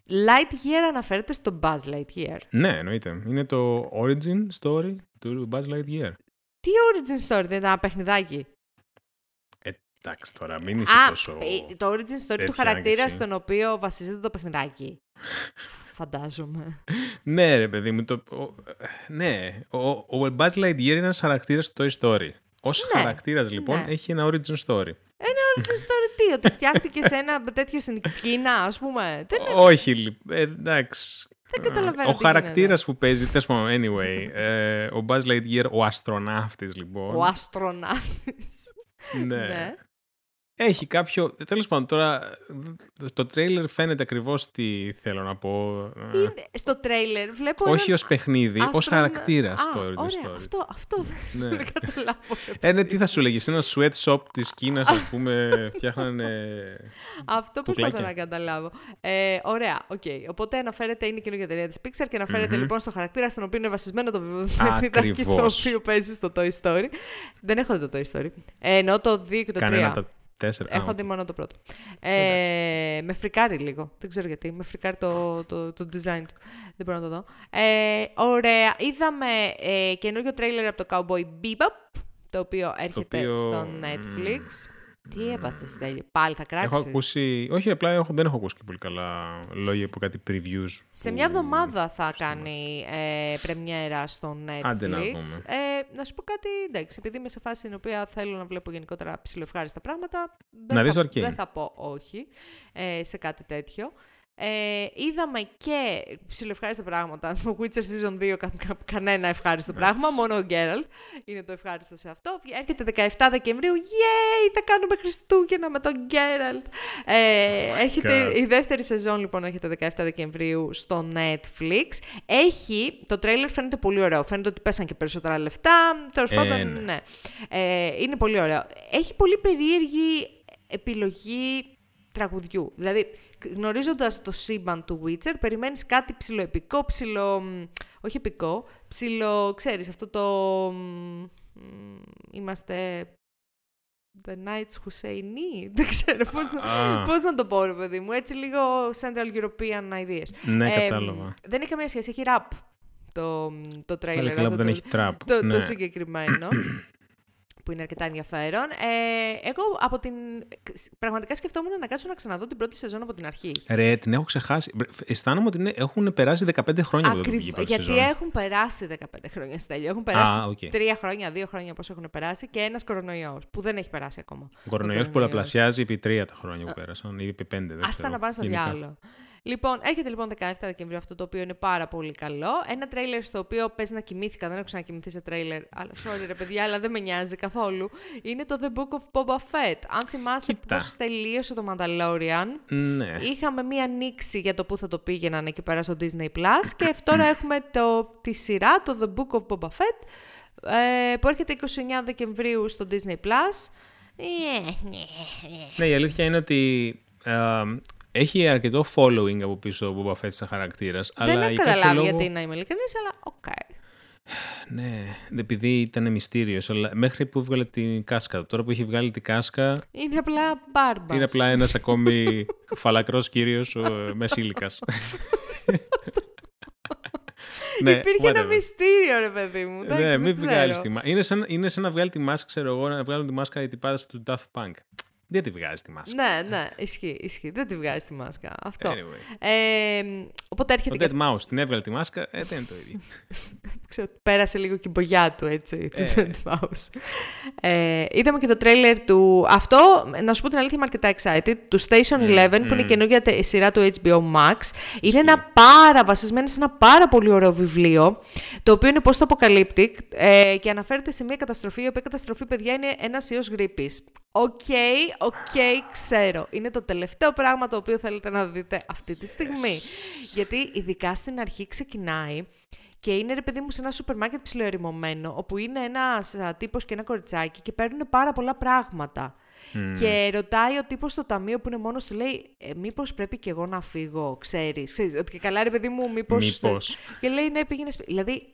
Speaker 1: Lightyear αναφέρεται στο Buzz Lightyear.
Speaker 2: Ναι, εννοείται. Είναι το origin story του Buzz Lightyear.
Speaker 1: Τι origin story, δεν ήταν ένα παιχνιδάκι;
Speaker 2: Ε, εντάξει τώρα, μην είσαι τόσο...
Speaker 1: Ε, το origin story του χαρακτήρα στον οποίο βασίζεται το παιχνιδάκι. Φαντάζομαι.
Speaker 2: ναι, ρε παιδί μου. Το, ο, ναι, ο, ο Buzz Lightyear είναι ένας χαρακτήρας του Toy Story. Ω ναι, χαρακτήρας λοιπόν ναι. έχει ένα origin story.
Speaker 1: Ένα origin story τι, ότι φτιάχτηκε σε ένα τέτοιο στην Κίνα, ας πούμε.
Speaker 2: Δεν είναι... Όχι, ε, εντάξει.
Speaker 1: Δεν καταλαβαίνω.
Speaker 2: Ο χαρακτήρας που παίζει, τέλος πάντων, anyway. Ε, ο Buzz Lightyear, ο αστροναύτης, λοιπόν.
Speaker 1: Ο αστροναύτης.
Speaker 2: ναι. ναι. Έχει κάποιο. Τέλος πάντων, τώρα στο τρέιλερ φαίνεται ακριβώς τι θέλω να πω.
Speaker 1: Είναι, στο τρέιλερ βλέπω.
Speaker 2: Όχι ως παιχνίδι, ως χαρακτήρας το
Speaker 1: Origin Story. Αυτό, αυτό ναι. δεν καταλάβω.
Speaker 2: Ε, ναι, τι θα σου λέγεις, ένα sweatshop της Κίνας, ας πούμε, φτιάχνανε.
Speaker 1: Αυτό προσπαθώ να καταλάβω. Ε, ωραία, οκ. Okay. Οπότε αναφέρεται, είναι η καινούργια ταινία της Pixar και αναφέρεται mm-hmm. λοιπόν στο χαρακτήρα στον οποίο είναι βασισμένο το παιχνίδι το οποίο παίζει στο Toy Story. Δεν έχω δει το Toy Story. Ε, εννοώ το 2 και το 3.
Speaker 2: Τέσσερα.
Speaker 1: Έχω δει μόνο το πρώτο. Ε, με φρικάρει λίγο. Δεν ξέρω γιατί. Με φρικάρει το, το, το design του. Δεν μπορώ να το δω. Ε, ωραία. Είδαμε ε, καινούριο τρέιλερ από το Cowboy Bebop, το οποίο έρχεται το οποίο... στο Netflix. Τι έπαθες, Στέλιο, πάλι θα κράξεις;
Speaker 2: Έχω ακούσει. Όχι, απλά έχω, δεν έχω ακούσει και πολύ καλά λόγια από κάτι previews.
Speaker 1: Σε μια εβδομάδα θα κάνει ε, πρεμιέρα στο Netflix. Άντε
Speaker 2: να,
Speaker 1: ε, να σου πω κάτι, εντάξει, επειδή είμαι σε φάση στην οποία θέλω να βλέπω γενικότερα ψηλοευχάριστα πράγματα.
Speaker 2: Δεν,
Speaker 1: να
Speaker 2: θα,
Speaker 1: δεν θα πω όχι ε, σε κάτι τέτοιο. Ε, είδαμε και ψηλοευχάριστα πράγματα. Το Witcher Season 2 κα, κα, κανένα ευχάριστο πράγμα, μόνο ο Geralt είναι το ευχάριστο σε αυτό. Έρχεται 17 Δεκεμβρίου, yay, θα κάνουμε Χριστούγεννα με τον Geralt. Ε, oh έρχεται, η δεύτερη σεζόν λοιπόν έρχεται 17 Δεκεμβρίου στο Netflix. Έχει, το τρέιλερ φαίνεται πολύ ωραίο, φαίνεται ότι πέσαν και περισσότερα λεφτά, τέλος ε, πάντων, ναι. ναι. Ε, είναι πολύ ωραίο. Έχει πολύ περίεργη επιλογή τραγουδιού. Δηλαδή, γνωρίζοντας το σύμπαν του Witcher, περιμένεις κάτι ψηλοεπικό, ψηλο... όχι επικό, ψηλο... ξέρεις, αυτό το... Είμαστε... The Knights Who Say Nee. Δεν ξέρω πώς, να, πώς να το πω, ρε παιδί μου. Έτσι λίγο Central European ideas.
Speaker 2: Ναι, κατάλαβα.
Speaker 1: Δεν έχει καμία σχέση. Έχει rap το, το trailer.
Speaker 2: Αυτό, δεν το, έχει trap.
Speaker 1: Το, ναι. το συγκεκριμένο που είναι αρκετά ενδιαφέρον. Ε, εγώ από την... πραγματικά σκεφτόμουν να κάτσω να ξαναδώ την πρώτη σεζόν από την αρχή.
Speaker 2: Ρε, την έχω ξεχάσει. Αισθάνομαι ότι έχουν περάσει 15 χρόνια από
Speaker 1: την πρώτη Γιατί σεζόν. έχουν περάσει 15 χρόνια στέλιο. Έχουν περάσει ah, okay. 3 χρόνια, 2 χρόνια πώ έχουν περάσει και ένας κορονοϊός που δεν έχει περάσει ακόμα.
Speaker 2: Ο κορονοϊός πολλαπλασιάζει επί 3 τα χρόνια που πέρασαν ή επί 5.
Speaker 1: Άστα να πάνε στο διάλογο. Λοιπόν, έρχεται λοιπόν 17 Δεκεμβρίου αυτό το οποίο είναι πάρα πολύ καλό. Ένα τρέιλερ στο οποίο παίζει να κοιμήθηκα, δεν έχω ξανακοιμηθεί σε τρέιλερ. Αλλά sorry ρε παιδιά, αλλά δεν με νοιάζει καθόλου. Είναι το The Book of Boba Fett. Αν θυμάστε πώς τελείωσε το Mandalorian,
Speaker 2: ναι.
Speaker 1: είχαμε μία νήξη για το πού θα το πήγαιναν εκεί πέρα στο Disney Plus και τώρα έχουμε το, τη σειρά, το The Book of Boba Fett, ε, που έρχεται 29 Δεκεμβρίου στο Disney Plus.
Speaker 2: Ναι, η αλήθεια είναι ότι ε, έχει αρκετό following από πίσω από Boba Fett σαν χαρακτήρας.
Speaker 1: Δεν έχω καταλάβει λόγο... γιατί να είμαι ειλικρινής, αλλά οκ. Okay.
Speaker 2: Ναι, επειδή ήταν μυστήριος, αλλά μέχρι που έβγαλε την κάσκα. Τώρα που έχει βγάλει την κάσκα.
Speaker 1: Είναι απλά μπάρμπας.
Speaker 2: Είναι απλά ένας ακόμη φαλακρός κύριος μεσήλικα.
Speaker 1: ναι, Υπήρχε ένα μυστήριο, ρε παιδί μου.
Speaker 2: Ναι, μην βγάλεις τη μάσκα. Είναι, σαν, είναι σαν να βγάλει τη μάσκα, ξέρω εγώ, να βγάλουν τη μάσκα η τυπάδα του Daft Punk. Δεν τη βγάζει τη μάσκα.
Speaker 1: Ναι, ναι, ισχύει, ισχύει. Δεν τη βγάζει τη μάσκα. Αυτό. Anyway. Ε, οπότε έρχεται.
Speaker 2: Ο Dead Mouse την έβγαλε τη μάσκα, ε, δεν είναι το ίδιο.
Speaker 1: ξέρω, πέρασε λίγο και η μπογιά του, έτσι, του 20 Mouse. Ε, είδαμε και το τρέιλερ του... Αυτό, να σου πω την αλήθεια, είμαι αρκετά excited, του Station 11, που είναι η καινούργια σειρά του HBO Max. Είναι ένα πάρα, βασισμένο σε ένα πάρα πολύ ωραίο βιβλίο, το οποίο είναι post-apocalyptic ε, και αναφέρεται σε μια καταστροφή, η οποία καταστροφή, παιδιά, είναι ένας ιός γρίπης. Οκ, οκ, ξέρω. Είναι το τελευταίο πράγμα το οποίο θέλετε να δείτε αυτή τη στιγμή. Γιατί ειδικά στην αρχή ξεκινάει και είναι ρε παιδί μου σε ένα σούπερ μάρκετ ψιλοερημωμένο, όπου είναι ένας τύπος και ένα κοριτσάκι και παίρνουν πάρα πολλά πράγματα. Και ρωτάει ο τύπος στο ταμείο που είναι μόνος του, λέει, ε, μήπως πρέπει και εγώ να φύγω, ξέρεις, ξέρεις, ότι και καλά ρε παιδί μου, μήπως...
Speaker 2: Μήπως.
Speaker 1: Και λέει, ναι, πήγαινε σπίτι. Δηλαδή,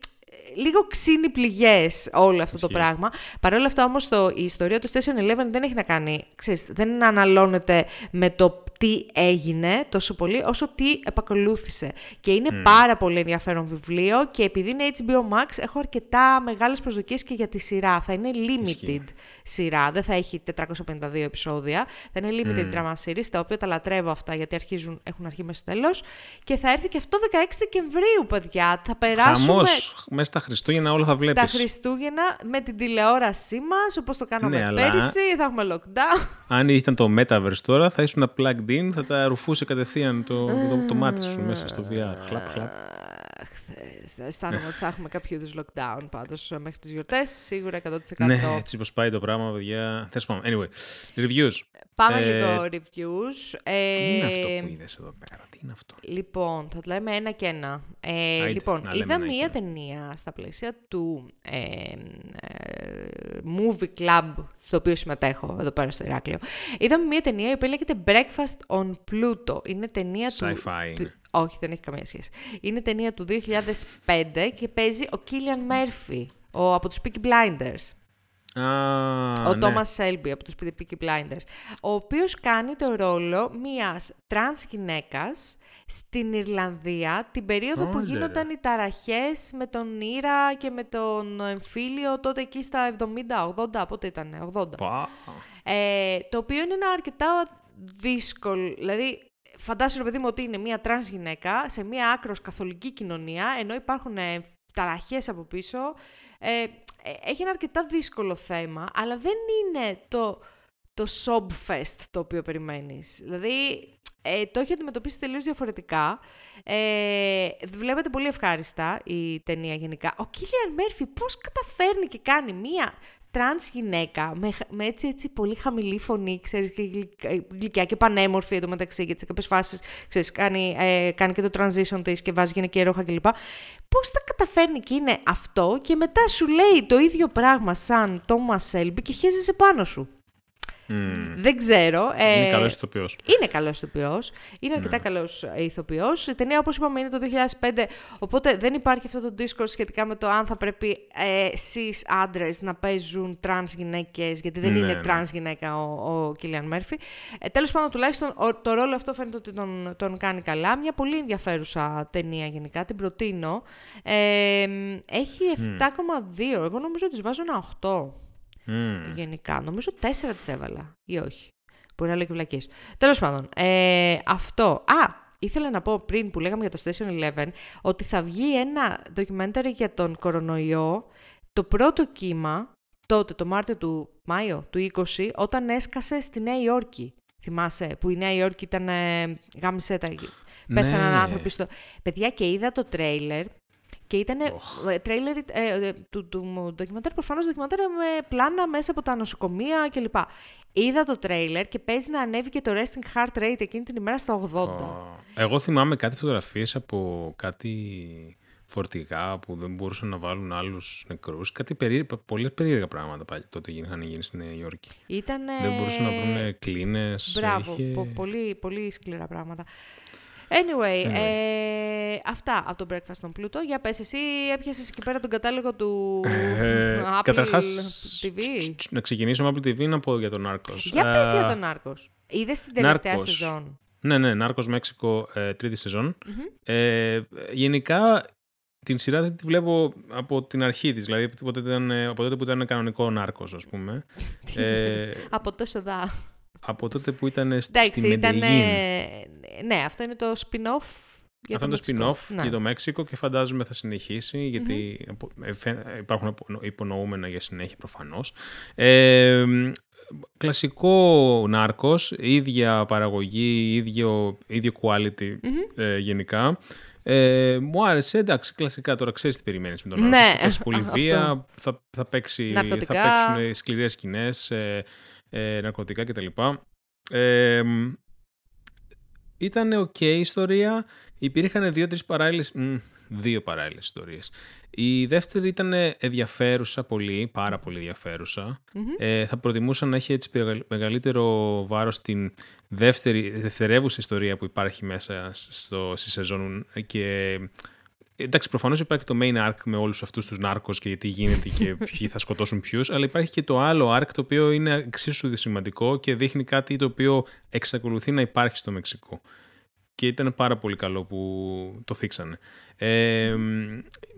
Speaker 1: λίγο ξύνει πληγές όλο αυτό το πράγμα. Παρ' όλα αυτά όμως το, η ιστορία του Station Eleven δεν έχει να κάνει, ξέρεις, δεν αναλώνεται με το τι έγινε τόσο πολύ, όσο τι επακολούθησε. Και είναι πάρα πολύ ενδιαφέρον βιβλίο και επειδή είναι HBO Max, έχω αρκετά μεγάλες προσδοκίες και για τη σειρά. Θα είναι limited σειρά, δεν θα έχει 452 επεισόδια. Θα είναι limited drama series, τα οποία τα λατρεύω αυτά γιατί αρχίζουν, έχουν αρχή μέσα στο τέλος. Και θα έρθει και αυτό 16 Δεκεμβρίου, παιδιά. Θα περάσουμε...
Speaker 2: Χαμός. Μέσα στα Χριστούγεννα όλα θα βλέπεις.
Speaker 1: Τα Χριστούγεννα με την τηλεόρασή μας, όπως το κάναμε
Speaker 2: Ναι, αλλά-
Speaker 1: πέρυσι, θα έχουμε lockdown.
Speaker 2: Αν ήταν το Metaverse τώρα, θα ήσουν plugged in, θα τα ρουφούσε κατευθείαν το, το, το μάτι σου μέσα στο VR. Χλαπ, χλαπ.
Speaker 1: Αχ, θες, Αισθάνομαι ότι θα έχουμε κάποιο είδους lockdown πάντως μέχρι τις γιορτές, σίγουρα 100%.
Speaker 2: Ναι, έτσι πως πάει το πράγμα, παιδιά. Θες πάμε. Anyway, reviews.
Speaker 1: Πάμε
Speaker 2: Ε,
Speaker 1: λίγο reviews. Ε,
Speaker 2: Τι είναι αυτό που είδες εδώ πέρα, τι είναι αυτό;
Speaker 1: Λοιπόν, θα το λέμε ένα και ένα. Ε,
Speaker 2: Άιντε,
Speaker 1: λοιπόν,
Speaker 2: να λέμε
Speaker 1: είδα
Speaker 2: ένα και
Speaker 1: μία
Speaker 2: ένα.
Speaker 1: ταινία στα πλαίσια του ε, ε, movie club στο οποίο συμμετέχω εδώ πέρα στο Ηράκλειο. Είδαμε μία ταινία η οποία λέγεται Breakfast on Pluto. Είναι ταινία του...
Speaker 2: Sci-fi
Speaker 1: του-
Speaker 2: είναι.
Speaker 1: Όχι, δεν έχει καμία σχέση. Είναι ταινία του 2005 και παίζει ο Killian Murphy, ο, από τους Peaky Blinders.
Speaker 2: Α,
Speaker 1: Ο
Speaker 2: ναι.
Speaker 1: Τόμας Σέλμπι από τους Peaky Blinders, ο οποίος κάνει το ρόλο μιας τρανς γυναίκας στην Ιρλανδία την περίοδο που
Speaker 2: Όλε, ρε.
Speaker 1: γίνονταν οι ταραχές με τον IRA και με τον εμφύλιο τότε εκεί στα 70-80, πότε ήταν, 80.
Speaker 2: Πα.
Speaker 1: Ε, το οποίο είναι ένα αρκετά δύσκολο, δηλαδή φαντάσου ρε παιδί μου ότι είναι μια τρανς γυναίκα σε μια άκρως καθολική κοινωνία, ενώ υπάρχουν ε, ταραχές από πίσω. Ε, ε, έχει ένα αρκετά δύσκολο θέμα, αλλά δεν είναι το, το sobfest το οποίο περιμένεις. Δηλαδή, ε, το έχει αντιμετωπίσει τελείως διαφορετικά. Ε, βλέπεται πολύ ευχάριστα η ταινία γενικά. Ο Κίλιαν Μέρφυ πώς καταφέρνει και κάνει μία τρανς γυναίκα με, χ- με έτσι, έτσι πολύ χαμηλή φωνή, ξέρεις, και γλυκ- ε, γλυκιά και πανέμορφη εντωμεταξύ, γιατί σε κάποιες φάσεις, ξέρεις, κάνει, ε, κάνει και το transition της και βάζει γυναικεία ρόχα κλπ. Πώς τα καταφέρνει και είναι αυτό και μετά σου λέει το ίδιο πράγμα σαν Thomas Shelby και χέζεσαι πάνω σου;
Speaker 2: Μμμ.
Speaker 1: Δεν ξέρω. Ε,
Speaker 2: Είναι καλός ηθοποιός.
Speaker 1: είναι καλός ηθοποιός. Είναι αρκετά
Speaker 2: Ναι.
Speaker 1: καλός ηθοποιός. Η ταινία, όπως είπαμε, είναι το 2005. Οπότε δεν υπάρχει αυτό το discourse σχετικά με το αν θα πρέπει ε, cis άντρες να παίζουν trans γυναίκες, γιατί δεν
Speaker 2: Ναι,
Speaker 1: είναι
Speaker 2: ναι.
Speaker 1: trans γυναίκα ο, ο Κίλιαν Μέρφυ. Ε, Τέλος πάντων, τουλάχιστον ο- το ρόλο αυτό φαίνεται ότι τον, τον κάνει καλά. Μια πολύ ενδιαφέρουσα ταινία γενικά. Την προτείνω. Ε, έχει 7,2. Εγώ νομίζω ότι της βάζω ένα 8
Speaker 2: Μμμ.
Speaker 1: γενικά. Νομίζω τέσσερα τις έβαλα ή όχι. Μπορεί να λέω και βλακίες. Τέλος πάντων, ε, αυτό. Α, ήθελα να πω πριν που λέγαμε για το Station 11 ότι θα βγει ένα documentary για τον κορονοϊό, το πρώτο κύμα, τότε το Μάρτιο του Μάιο του 20, όταν έσκασε στη Νέα Υόρκη. Θυμάσαι, που η Νέα Υόρκη ήταν ε, γάμισε τα... Πέθαναν
Speaker 2: Ναι.
Speaker 1: άνθρωποι στο... Παιδιά, και είδα το τρέιλερ και ήταν τρέιλερ ε, ε, του, του ντοκιμαντέρ, προφανώς ντοκιμαντέρ με πλάνα μέσα από τα νοσοκομεία κλπ. Είδα το τρέιλερ και παίζει να ανέβει και το resting heart rate εκείνη την ημέρα στα 80.
Speaker 2: Εγώ θυμάμαι κάτι φωτογραφίες από κάτι φορτηγά που δεν μπορούσαν να βάλουν άλλους νεκρούς. Κάτι περί... πολλές περίεργα πράγματα πάλι τότε είχαν γίνει στη Νέα Υόρκη.
Speaker 1: Ήταν.
Speaker 2: Δεν μπορούσαν να βρουν κλίνες.
Speaker 1: Μπράβο,
Speaker 2: είχε-
Speaker 1: πο- πολύ, πολύ σκληρά πράγματα. Anyway,
Speaker 2: Anyway.
Speaker 1: Ε, αυτά από το Breakfast on Pluto. Για πες, εσύ έπιασες εκεί πέρα τον κατάλογο του
Speaker 2: Ε,
Speaker 1: Apple
Speaker 2: καταρχάς,
Speaker 1: TV.
Speaker 2: Να ξεκινήσω με Apple TV να πω για τον Νάρκος.
Speaker 1: Για πες
Speaker 2: Ε,
Speaker 1: για τον Νάρκος. Είδες την τελευταία
Speaker 2: Νάρκος.
Speaker 1: σεζόν;
Speaker 2: Ναι, ναι, Νάρκος Μέξικο, ε, τρίτη σεζόν. Ε, γενικά την σειρά δεν τη βλέπω από την αρχή της, δηλαδή από τότε, ήταν, ε, από τότε που ήταν κανονικό Νάρκος, ας πούμε. ε,
Speaker 1: Από τόσο δά.
Speaker 2: Από τότε που ήταν σ-
Speaker 1: Εντάξει,
Speaker 2: στη
Speaker 1: ήταν.
Speaker 2: Μεντεγίν.
Speaker 1: Ναι, αυτό είναι το spin-off για
Speaker 2: Αυτό
Speaker 1: το
Speaker 2: είναι το
Speaker 1: Μεξικό.
Speaker 2: spin-off
Speaker 1: Ναι.
Speaker 2: για το Μέξικο και φαντάζομαι θα συνεχίσει γιατί απο- ε, φαι- υπάρχουν απο- υπονοούμενα για συνέχεια προφανώς. Ε, μ, κλασικό Narcos, ίδια παραγωγή, ίδιο, ίδιο quality ε, γενικά. Ε, μου άρεσε, εντάξει, κλασικά τώρα ξέρεις τι περιμένεις με τον
Speaker 1: Ναι,
Speaker 2: Narcos. Θα παίξει πολύ
Speaker 1: αυτό.
Speaker 2: βία, θα, θα, παίξει, θα
Speaker 1: Ναρκωτικά.
Speaker 2: παίξουν σκληρές σκηνές, ε, ε, ναρκωτικά κτλ. Ε, μ, ήταν οκ η ιστορία. Υπήρχαν δύο-τρεις παράλληλες. Δύο παράλληλες ιστορίες. Η δεύτερη ήταν ενδιαφέρουσα πολύ, πάρα πολύ ενδιαφέρουσα. Ε, θα προτιμούσα να έχει έτσι μεγαλ- μεγαλύτερο βάρος στην δεύτερη, δευτερεύουσα ιστορία που υπάρχει μέσα στο, στη σεζόν και Εντάξει, προφανώς υπάρχει το main arc με όλους αυτούς τους νάρκος και τι γίνεται και ποιοι θα σκοτώσουν ποιους, αλλά υπάρχει και το άλλο arc το οποίο είναι εξίσου σημαντικό και δείχνει κάτι το οποίο εξακολουθεί να υπάρχει στο Μεξικό. Και ήταν πάρα πολύ καλό που το θίξανε. Ε,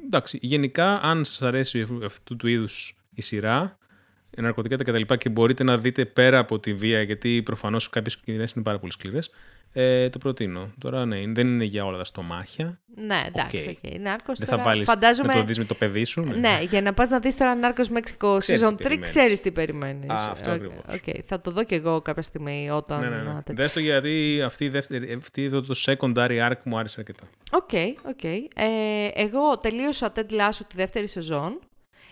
Speaker 2: εντάξει, γενικά, αν σας αρέσει αυτού του είδους η σειρά, ναρκωτικά και τα λοιπά και μπορείτε να δείτε πέρα από τη βία, γιατί προφανώς κάποιες σκηνές είναι πάρα πολύ σκληρές, ε, το προτείνω. Τώρα ναι, δεν είναι για όλα τα στομάχια.
Speaker 1: Ναι, εντάξει,
Speaker 2: Οκ.
Speaker 1: οκ. Narcos
Speaker 2: Δεν
Speaker 1: τώρα,
Speaker 2: θα βάλεις
Speaker 1: φαντάζομαι...
Speaker 2: να το δεις με το παιδί σου. Ναι.
Speaker 1: Ναι, για να πας να δεις τώρα Narcos Mexico
Speaker 2: Ξέρεις
Speaker 1: Season
Speaker 2: τι
Speaker 1: 3,
Speaker 2: περιμένεις.
Speaker 1: ξέρεις τι περιμένεις.
Speaker 2: Α, αυτό
Speaker 1: Οκ,
Speaker 2: ακριβώς.
Speaker 1: οκ. Θα το δω κι εγώ κάποια στιγμή όταν...
Speaker 2: Ναι, ναι, ναι.
Speaker 1: να τέτοιο.
Speaker 2: Δες το γιατί αυτή, η δεύτερη, αυτή το, το secondary arc μου άρεσε αρκετά.
Speaker 1: Οκ, οκ. Ε, εγώ τελείωσα Ted Lasso τη δεύτερη σεζόν,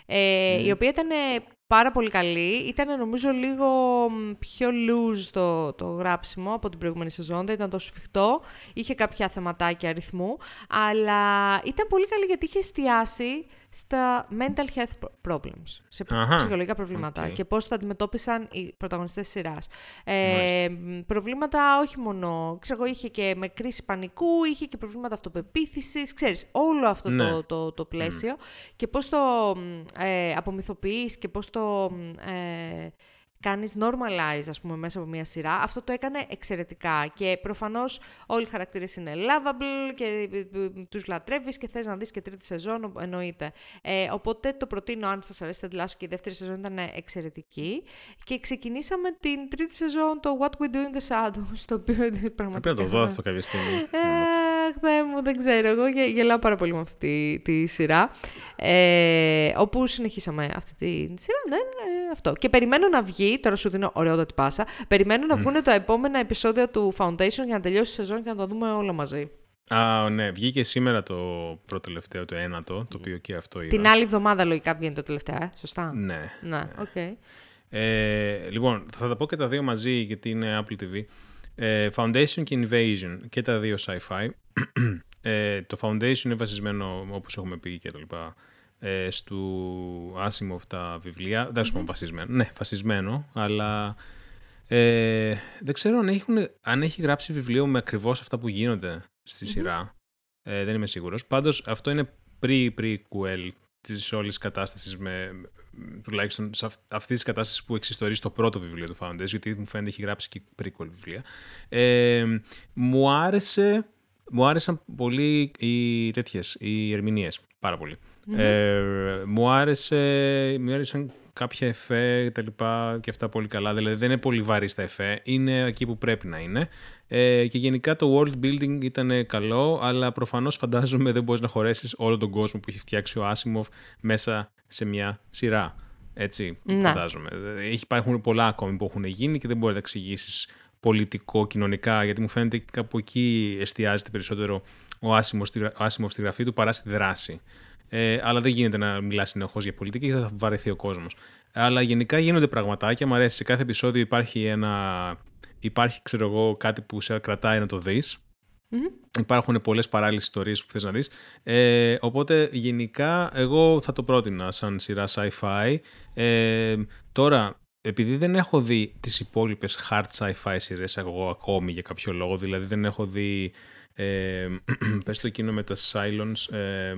Speaker 1: ε, η οποία ήταν πάρα πολύ καλή. Ήταν νομίζω λίγο μ, πιο loose το, το γράψιμο από την προηγούμενη σεζόν, δεν ήταν τόσο σφιχτό. Είχε κάποια θεματάκια ρυθμού, αλλά ήταν πολύ καλή γιατί είχε εστιάσει στα mental health problems, σε
Speaker 2: Αχα,
Speaker 1: ψυχολογικά προβλήματα
Speaker 2: οκ.
Speaker 1: και πώς τα αντιμετώπισαν οι πρωταγωνιστές της σειράς. Ε, μ, προβλήματα όχι μόνο, ξέρω εγώ, είχε και με κρίση πανικού, είχε και προβλήματα αυτοπεποίθησης, ξέρεις, όλο αυτό
Speaker 2: Ναι.
Speaker 1: το, το, το πλαίσιο και πώς το μ, ε, απομυθοποιείς και πώς το μ, ε, κάνεις normalize, ας πούμε, μέσα από μια σειρά. Αυτό το έκανε εξαιρετικά και προφανώς όλοι οι χαρακτήρες είναι lovable και ε, ε, τους λατρεύεις και θες να δεις και τρίτη σεζόν, ο- εννοείται. Ε, οπότε το προτείνω αν σας αρέσει Ted Lasso και η δεύτερη σεζόν ήταν εξαιρετική. Και ξεκινήσαμε την τρίτη σεζόν, το What We Do in the Shadows, το οποίο πραγματικά...
Speaker 2: Πρέπει να το δω αυτό κάποια στιγμή.
Speaker 1: Αχ, Θεέ μου, δεν ξέρω. Εγώ γε- γελάω πάρα πολύ με αυτή τη, τη σειρά. Ε, όπου συνεχίσαμε αυτή τη σειρά, ναι, ε, αυτό. Και περιμένω να βγει, τώρα σου δίνω ωραιότατη πάσα, περιμένω να βγουν τα επόμενα επεισόδια του Foundation για να τελειώσει η σεζόν και να το δούμε όλο μαζί.
Speaker 2: Α, ναι, βγήκε σήμερα το πρώτο τελευταίο, το ένατο, το οποίο και αυτό είδα.
Speaker 1: Την άλλη εβδομάδα λογικά βγαίνει το τελευταίο, ε, σωστά;
Speaker 2: Ναι.
Speaker 1: Ναι, οκ.
Speaker 2: Ε, λοιπόν, θα τα πω και τα δύο μαζί γιατί είναι Apple TV. Ε, Foundation και Invasion και τα δύο sci-fi. Ε, το Foundation είναι βασισμένο, όπως έχουμε πει και τα λοιπά, ε, στου Asimov τα βιβλία. Δεν σου πω βασισμένο. Ναι, βασισμένο, αλλά ε, δεν ξέρω αν, έχουν, αν έχει γράψει βιβλίο με ακριβώς αυτά που γίνονται στη σειρά. Ε, δεν είμαι σίγουρος. Πάντως αυτό είναι pre-prequel της όλης κατάστασης με, με- τουλάχιστον σε αυ, αυτής της κατάστασης που εξιστορεί στο πρώτο βιβλίο του Foundation, γιατί μου φαίνεται έχει γράψει και prequel βιβλία. Ε, μου άρεσε, μου άρεσαν πολύ οι τέτοιες, οι ερμηνείες, πάρα πολύ. Ε, μου άρεσε, μου άρεσαν κάποια εφέ τα λοιπά και αυτά πολύ καλά. Δηλαδή δεν είναι πολύ βαρύ στα εφέ, είναι εκεί που πρέπει να είναι. Ε, και γενικά το world building ήταν καλό, αλλά προφανώς φαντάζομαι δεν μπορείς να χωρέσεις όλο τον κόσμο που έχει φτιάξει ο Asimov μέσα σε μια σειρά. Έτσι,
Speaker 1: Ναι.
Speaker 2: φαντάζομαι. Έχει, υπάρχουν πολλά ακόμη που έχουν γίνει και δεν μπορεί να τα εξηγήσεις πολιτικό, κοινωνικά, γιατί μου φαίνεται κάπου εκεί εστιάζεται περισσότερο ο Άσιμος, στη, γρα- ο Άσιμοφ στη γραφή του παρά στη δράση. Ε, αλλά δεν γίνεται να μιλάς συνεχώς για πολιτική γιατί θα βαρεθεί ο κόσμος. Αλλά γενικά γίνονται πραγματάκια. Μου αρέσει. Σε κάθε επεισόδιο υπάρχει ένα. Υπάρχει, ξέρω εγώ, κάτι που σε κρατάει να το δεις. Υπάρχουν πολλές παράλληλες ιστορίες που θες να δεις. Ε, οπότε γενικά εγώ θα το πρότεινα σαν σειρά sci-fi. Ε, τώρα, επειδή δεν έχω δει τις υπόλοιπες hard sci-fi σειρές εγώ ακόμη για κάποιο λόγο, δηλαδή δεν έχω δει ε, πες το εκείνο με τα Silence, ε,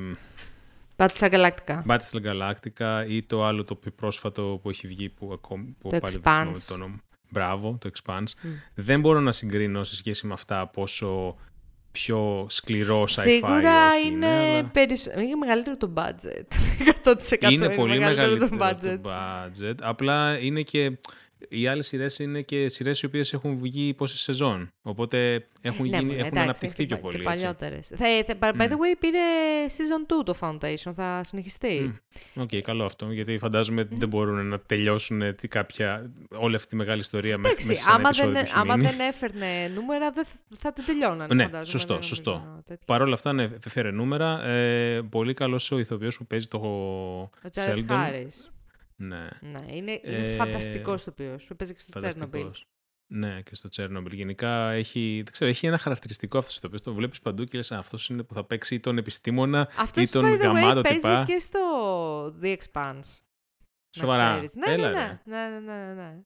Speaker 1: Battlestar Galactica.
Speaker 2: Battlestar Galactica ή το άλλο το πιο πρόσφατο που έχει βγει που ακόμη που
Speaker 1: Το
Speaker 2: πάλι δεν θυμάμαι
Speaker 1: Expanse.
Speaker 2: το όνομα. Μπράβο, το Expanse. Δεν μπορώ να συγκρίνω σε σχέση με αυτά πόσο πιο σκληρό sci-fi
Speaker 1: Σίγουρα
Speaker 2: όχι
Speaker 1: είναι,
Speaker 2: αλλά
Speaker 1: περισσο... είναι μεγαλύτερο το budget. 100%
Speaker 2: είναι πολύ μεγαλύτερο
Speaker 1: το budget.
Speaker 2: το budget. Απλά είναι και οι άλλες σειρές είναι και σειρές οι οποίες έχουν βγει πόσες σεζόν. Οπότε έχουν,
Speaker 1: Ναι,
Speaker 2: γίνει,
Speaker 1: μωρέ,
Speaker 2: έχουν
Speaker 1: εντάξει,
Speaker 2: αναπτυχθεί
Speaker 1: και,
Speaker 2: πιο
Speaker 1: πα-
Speaker 2: πολύ.
Speaker 1: Και
Speaker 2: έτσι.
Speaker 1: παλιότερες. By the way, πήρε season 2 το Foundation. Θα συνεχιστεί.
Speaker 2: Οκ, καλό αυτό, γιατί φαντάζομαι ότι δεν μπορούν να τελειώσουν τι κάποια, όλη αυτή τη μεγάλη ιστορία μέχρι
Speaker 1: Εντάξει,
Speaker 2: μέσα σε ένα
Speaker 1: άμα
Speaker 2: επεισόδιο
Speaker 1: δεν,
Speaker 2: που έχει
Speaker 1: άμα
Speaker 2: μείνει.
Speaker 1: δεν έφερνε νούμερα, δεν θα, θα την τελειώνανε.
Speaker 2: Ναι,
Speaker 1: φαντάζομαι,
Speaker 2: σωστό,
Speaker 1: δεν νομίζω
Speaker 2: σωστό.
Speaker 1: να- τέτοιο.
Speaker 2: Παρ' όλα αυτά, ναι, φέρε νούμερα. Ε, πολύ καλός ο ηθοποιός που παίζει το
Speaker 1: Ο Τζάρετ
Speaker 2: Sheldon.
Speaker 1: Χάρη.
Speaker 2: Ναι,
Speaker 1: Ναι, είναι, είναι
Speaker 2: Ε,
Speaker 1: φανταστικός το οποίο. Παίζει και στο Τσέρνομπιλ.
Speaker 2: φανταστικός. Ναι, και στο Τσέρνομπιλ. Γενικά έχει, δεν ξέρω, έχει ένα χαρακτηριστικό αυτός το οποίο το βλέπεις παντού και λες: Αυτός είναι που θα παίξει ή τον επιστήμονα
Speaker 1: Αυτός
Speaker 2: ή τον
Speaker 1: by the way
Speaker 2: γαμάτο
Speaker 1: παίζει
Speaker 2: τυπά.
Speaker 1: και στο The Expanse. να
Speaker 2: Σοβαρά.
Speaker 1: ξέρεις. Ναι,
Speaker 2: Έλα,
Speaker 1: ναι,
Speaker 2: ρε.
Speaker 1: ναι, ναι, ναι, ναι, ναι.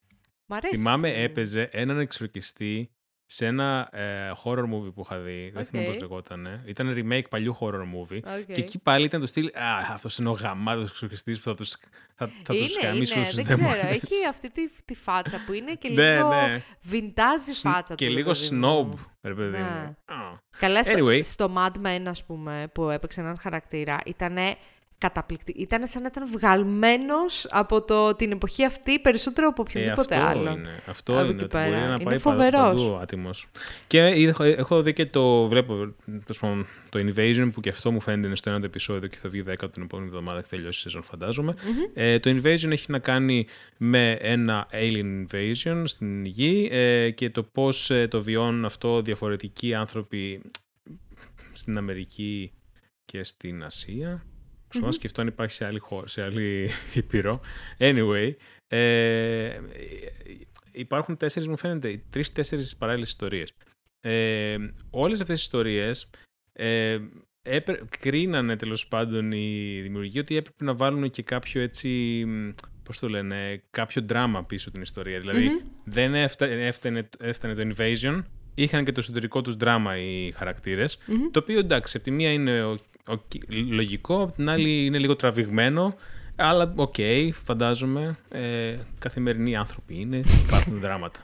Speaker 1: Μ' αρέσει.
Speaker 2: Θυμάμαι
Speaker 1: που-
Speaker 2: έπαιζε έναν εξορκιστή σε ένα ε, horror movie που είχα δει. Δεν θυμάμαι
Speaker 1: Οκ.
Speaker 2: πώς λεγόταν. Ήταν remake παλιού horror movie.
Speaker 1: Οκ.
Speaker 2: Και εκεί πάλι ήταν το στυλ. Α, αυτός είναι ο γαμάτος εξορκιστής που θα τους θα, θα τους
Speaker 1: είναι,
Speaker 2: γαμίσει
Speaker 1: είναι,
Speaker 2: όλους
Speaker 1: δεν
Speaker 2: τους
Speaker 1: ξέρω.
Speaker 2: δαίμονες.
Speaker 1: Έχει αυτή τη, τη φάτσα που είναι και
Speaker 2: Ναι,
Speaker 1: λίγο
Speaker 2: ναι.
Speaker 1: vintage-ι
Speaker 2: Sn-
Speaker 1: φάτσα
Speaker 2: Και
Speaker 1: του. ρε
Speaker 2: λίγο
Speaker 1: παιδί μου.
Speaker 2: snob, ρε παιδί
Speaker 1: Ναι.
Speaker 2: μου. Α.
Speaker 1: Καλά, στο,
Speaker 2: Anyway.
Speaker 1: στο Mad Men, ας πούμε, που έπαιξε έναν χαρακτήρα, ήταν καταπληκτικό. Ήταν σαν να ήταν βγαλμένος από το, την εποχή αυτή περισσότερο από
Speaker 2: Ε,
Speaker 1: οποιονδήποτε
Speaker 2: αυτό
Speaker 1: άλλο.
Speaker 2: είναι, αυτό
Speaker 1: Από
Speaker 2: είναι,
Speaker 1: εκεί
Speaker 2: ότι μπορεί
Speaker 1: πέρα.
Speaker 2: να
Speaker 1: Είναι
Speaker 2: πάει
Speaker 1: φοβερός.
Speaker 2: πα- παντού ο άτιμος. Και έχω, έχω δει και το, βλέπω, τέλος πάντων, το Invasion που και αυτό μου φαίνεται είναι στο ένα το επεισόδιο και θα βγει 10 την επόμενη εβδομάδα και τελειώσει η σεζόν φαντάζομαι. Ε, το Invasion έχει να κάνει με ένα alien invasion στην γη ε, και το πώς ε, το βιώνουν αυτό διαφορετικοί άνθρωποι στην Αμερική και στην Ασία. Ξέρω να σκεφτώ αν υπάρχει σε άλλη χώρα, σε άλλη ήπειρο. Anyway, ε, υπάρχουν τέσσερις, μου φαίνεται, τρεις-τέσσερις παράλληλες ιστορίες. Ε, όλες αυτές τις ιστορίες ε, έπρε, κρίνανε τέλος πάντων οι δημιουργοί ότι έπρεπε να βάλουν και κάποιο έτσι, μ, πώς το λένε, κάποιο δράμα πίσω την ιστορία. Δηλαδή δεν έφτανε, έφτανε, έφτανε το invasion, είχαν και το εσωτερικό τους δράμα οι χαρακτηρες το οποίο εντάξει, από τη μία είναι ο, ο- λογικό, από την άλλη είναι λίγο τραβηγμένο, αλλά οκ, φαντάζομαι, ε, καθημερινοί άνθρωποι είναι, υπάρχουν δράματα.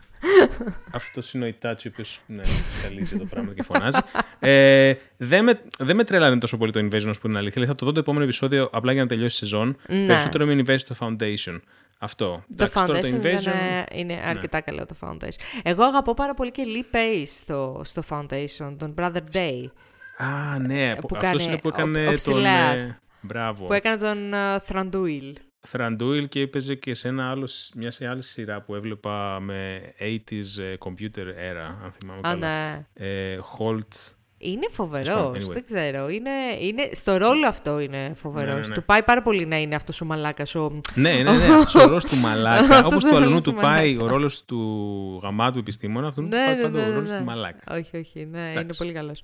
Speaker 2: Αυτό είναι ο Ιτάτσι, ο οποίος ναι, καλύζει το πράγμα και φωνάζει. Ε, δεν, με, δεν με τρέλανε τόσο πολύ το Invasion, ω που είναι αλήθεια. Δηλαδή, θα το δω το επόμενο επεισόδιο απλά για να τελειώσει η σεζόν.
Speaker 1: Ναι.
Speaker 2: Περισσότερο με Invasion το Foundation. Αυτό.
Speaker 1: Το
Speaker 2: Εντάξει, τώρα
Speaker 1: Foundation
Speaker 2: Invasion...
Speaker 1: ήταν, είναι αρκετά καλό το Foundation. Εγώ αγαπώ πάρα πολύ και Lee Pace στο, στο Foundation, τον Brother Day,
Speaker 2: Α, ναι.
Speaker 1: που
Speaker 2: Που
Speaker 1: κάνει
Speaker 2: αυτός είναι που
Speaker 1: ο-
Speaker 2: έκανε
Speaker 1: ο
Speaker 2: τον...
Speaker 1: Ψηλέας.
Speaker 2: ε, μπράβο.
Speaker 1: που έκανε τον uh, Thranduil.
Speaker 2: Θραντούιλ και έπαιζε και σε ένα άλλο, μια σε άλλη σειρά που έβλεπα με 80s ε, computer era, αν θυμάμαι
Speaker 1: Α,
Speaker 2: καλά.
Speaker 1: ναι.
Speaker 2: Ε, Holt.
Speaker 1: Είναι φοβερός.
Speaker 2: Anyway.
Speaker 1: Δεν ξέρω. Είναι, είναι, στο ρόλο αυτό είναι φοβερός.
Speaker 2: Ναι, ναι, ναι.
Speaker 1: Του πάει πάρα πολύ να είναι αυτός ο μαλάκας. Ο...
Speaker 2: Ναι, ναι, ναι, αυτός ο ρόλος του μαλάκα.
Speaker 1: Αυτός
Speaker 2: Όπως
Speaker 1: ο
Speaker 2: του αλλού
Speaker 1: ρόλος
Speaker 2: του
Speaker 1: του
Speaker 2: πάει
Speaker 1: μαλάκα.
Speaker 2: ο ρόλος του γαμάτου επιστήμονα, αυτόν του
Speaker 1: Ναι,
Speaker 2: πάει
Speaker 1: ναι,
Speaker 2: πάντα
Speaker 1: ναι,
Speaker 2: ο
Speaker 1: ναι,
Speaker 2: ρόλος
Speaker 1: ναι.
Speaker 2: του μαλάκα.
Speaker 1: Όχι, όχι. Ναι, είναι
Speaker 2: Εντάξει.
Speaker 1: πολύ καλός.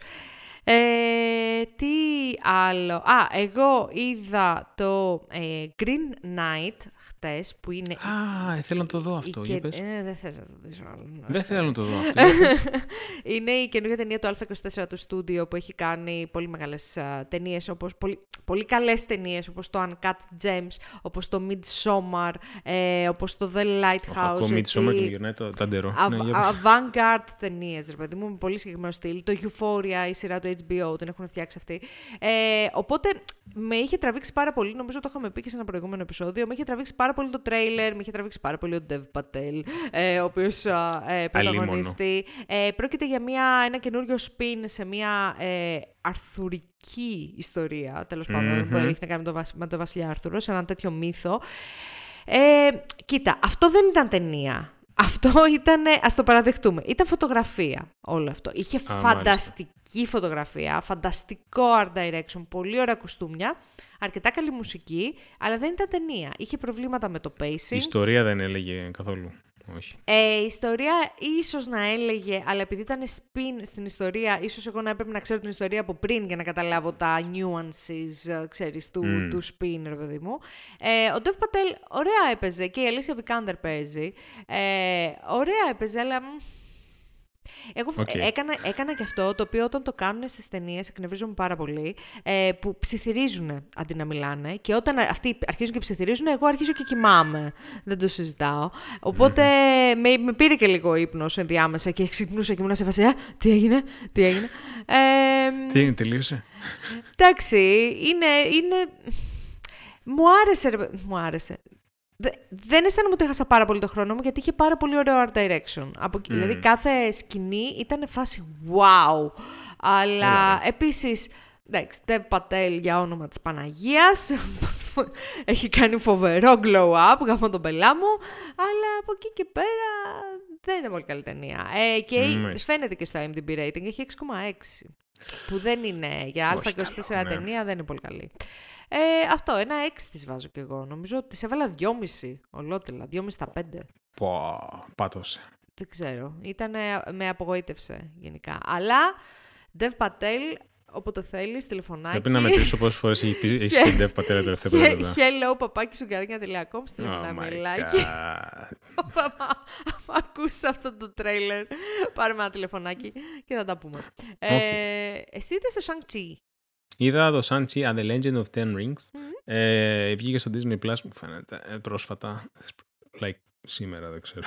Speaker 1: Ε, τι άλλο; Α, εγώ είδα το ε, Green Knight χτες, που είναι...
Speaker 2: Α, ε, θέλω να το δω
Speaker 1: η
Speaker 2: αυτό.
Speaker 1: και-
Speaker 2: Για πες.
Speaker 1: Ε, δεν θες να το δεις άλλο.
Speaker 2: Δεν θέλω να το δω αυτό. Για πες.
Speaker 1: Είναι η καινούργια ταινία του Α24 του στούντιο που έχει κάνει πολύ μεγάλες α, ταινίες, όπως, πολύ, πολύ καλές ταινίες, όπως το Uncut Gems, όπως το Midsommar, ε, όπως το The Lighthouse.
Speaker 2: Ακόμη τη
Speaker 1: έτσι.
Speaker 2: σώμα και μου γυρνάει το ταντερό.
Speaker 1: Αβ-
Speaker 2: Ναι, για πες.
Speaker 1: Avant-garde ταινίες, ρε παιδί μου, με πολύ συγκεκριμένο στυλ. Το Euphoria, η σειρά του HBO, την έχουν φτιάξει αυτή. Ε, οπότε με είχε τραβήξει πάρα πολύ, νομίζω το είχαμε πει και σε ένα προηγούμενο επεισόδιο. Με είχε τραβήξει πάρα πολύ το τρέιλερ, με είχε τραβήξει πάρα πολύ ο Dev Patel, ε, ο οποίος ε, πρωταγωνιστεί. Ε, πρόκειται για μια, ένα καινούριο spin σε μια ε, αρθουρική ιστορία, τέλος πάντων, που
Speaker 2: Μμμ.
Speaker 1: έχει να κάνει με τον, βασ- με τον Βασιλιά Άρθουρος, σε ένα τέτοιο μύθο. Ε, κοίτα, αυτό δεν ήταν ταινία. Αυτό ήταν, ας το παραδεχτούμε, ήταν φωτογραφία όλο αυτό. Είχε
Speaker 2: μάλιστα.
Speaker 1: φανταστική φωτογραφία, φανταστικό art direction, πολύ ωραία κουστούμια, αρκετά καλή μουσική, αλλά δεν ήταν ταινία. Είχε προβλήματα με το pacing.
Speaker 2: Η ιστορία δεν έλεγε καθόλου. Όχι.
Speaker 1: Ε, η ιστορία ίσως να έλεγε, αλλά επειδή ήταν spin στην ιστορία, ίσως εγώ να έπρεπε να ξέρω την ιστορία από πριν για να καταλάβω τα nuances, ε, ξέρεις, του,
Speaker 2: Μμ.
Speaker 1: του spin, ρε παιδί μου. Ε, ο Dev Patel ωραία έπαιζε και η Αλήσια Βικάντερ παίζει. Ε, ωραία έπαιζε, αλλά... μ, Εγώ
Speaker 2: Οκ.
Speaker 1: ε, έκανα, έκανα και αυτό το οποίο όταν το κάνουν στις ταινίες εκνευρίζομαι πάρα πολύ ε, που ψιθυρίζουν αντί να μιλάνε και όταν αυτοί αρχίζουν και ψιθυρίζουν εγώ αρχίζω και κοιμάμαι. Δεν το συζητάω. Οπότε με, με πήρε και λίγο ύπνος ενδιάμεσα και ξυπνούσα και ήμουν σε φάση «Α, τι έγινε, τι έγινε. Ε,
Speaker 2: Τι έγινε, τελείωσε;
Speaker 1: εντάξει, είναι, είναι... Μου άρεσε, ρε, παι- μου άρεσε. Δεν αισθάνομαι ότι έχασα πάρα πολύ το χρόνο μου, γιατί είχε πάρα πολύ ωραίο art direction. Από, Δηλαδή κάθε σκηνή ήταν φάση wow. Αλλά επίσης, εντάξει, Dev Patel για όνομα της Παναγίας, έχει κάνει φοβερό glow up, γάμο τον πελά μου, αλλά από εκεί και πέρα δεν είναι πολύ καλή ταινία. Ε, και φαίνεται και στο IMDb rating, έχει 6,6. Που δεν είναι για Α24 ναι. ταινία, δεν είναι πολύ καλή. Ε, αυτό, ένα 6 τη βάζω κι εγώ. Νομίζω ότι τη έβαλα 2,5 ολότελα, 2,5 στα 5.
Speaker 2: Πω, πάτωσε.
Speaker 1: Δεν ξέρω. Ήτανε, με απογοήτευσε γενικά. Αλλά Dev Patel όποτε θέλεις, τηλεφωνάκι.
Speaker 2: Πρέπει να μετρήσω πόσες φορές έχει πει έχεις Dev Patel τα τελευταία περίοδο.
Speaker 1: Hello, παπάκι σου καρδιά.com, στείλε ένα μιλάκι. Αν ακούσει αυτό το τρέιλερ, πάρε ένα τηλεφωνάκι και θα τα πούμε. Ε, εσύ είδε το Shang-Chi.
Speaker 2: Είδα το Shang-Chi and the Legend of Ten Rings. Ε, βγήκε στο Disney Plus, μου φαίνεται, ε, πρόσφατα. Like, σήμερα, δεν ξέρω.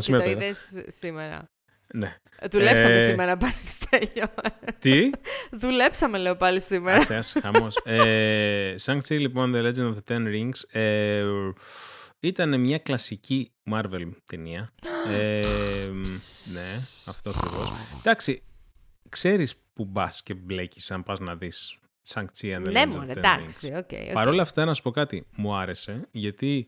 Speaker 1: σήμερα το είδες σήμερα.
Speaker 2: Ναι.
Speaker 1: Ε, δουλέψαμε ε... σήμερα πάλι Στέλιο.
Speaker 2: Τι;
Speaker 1: δουλέψαμε λέω πάλι σήμερα.
Speaker 2: Άσε, άσε, χαμός. ε, Shang-Chi λοιπόν, The Legend of the Ten Rings, ε, ήταν μια κλασική Marvel ταινία. ε, ναι, αυτό ακριβώς. Εντάξει, ξέρεις που μπας και μπλέκεις αν πας να δεις Shang-Chi and the
Speaker 1: ναι,
Speaker 2: Legend of the Ten
Speaker 1: εντάξει, okay, okay.
Speaker 2: Παρ' όλα αυτά να σου πω κάτι, μου άρεσε γιατί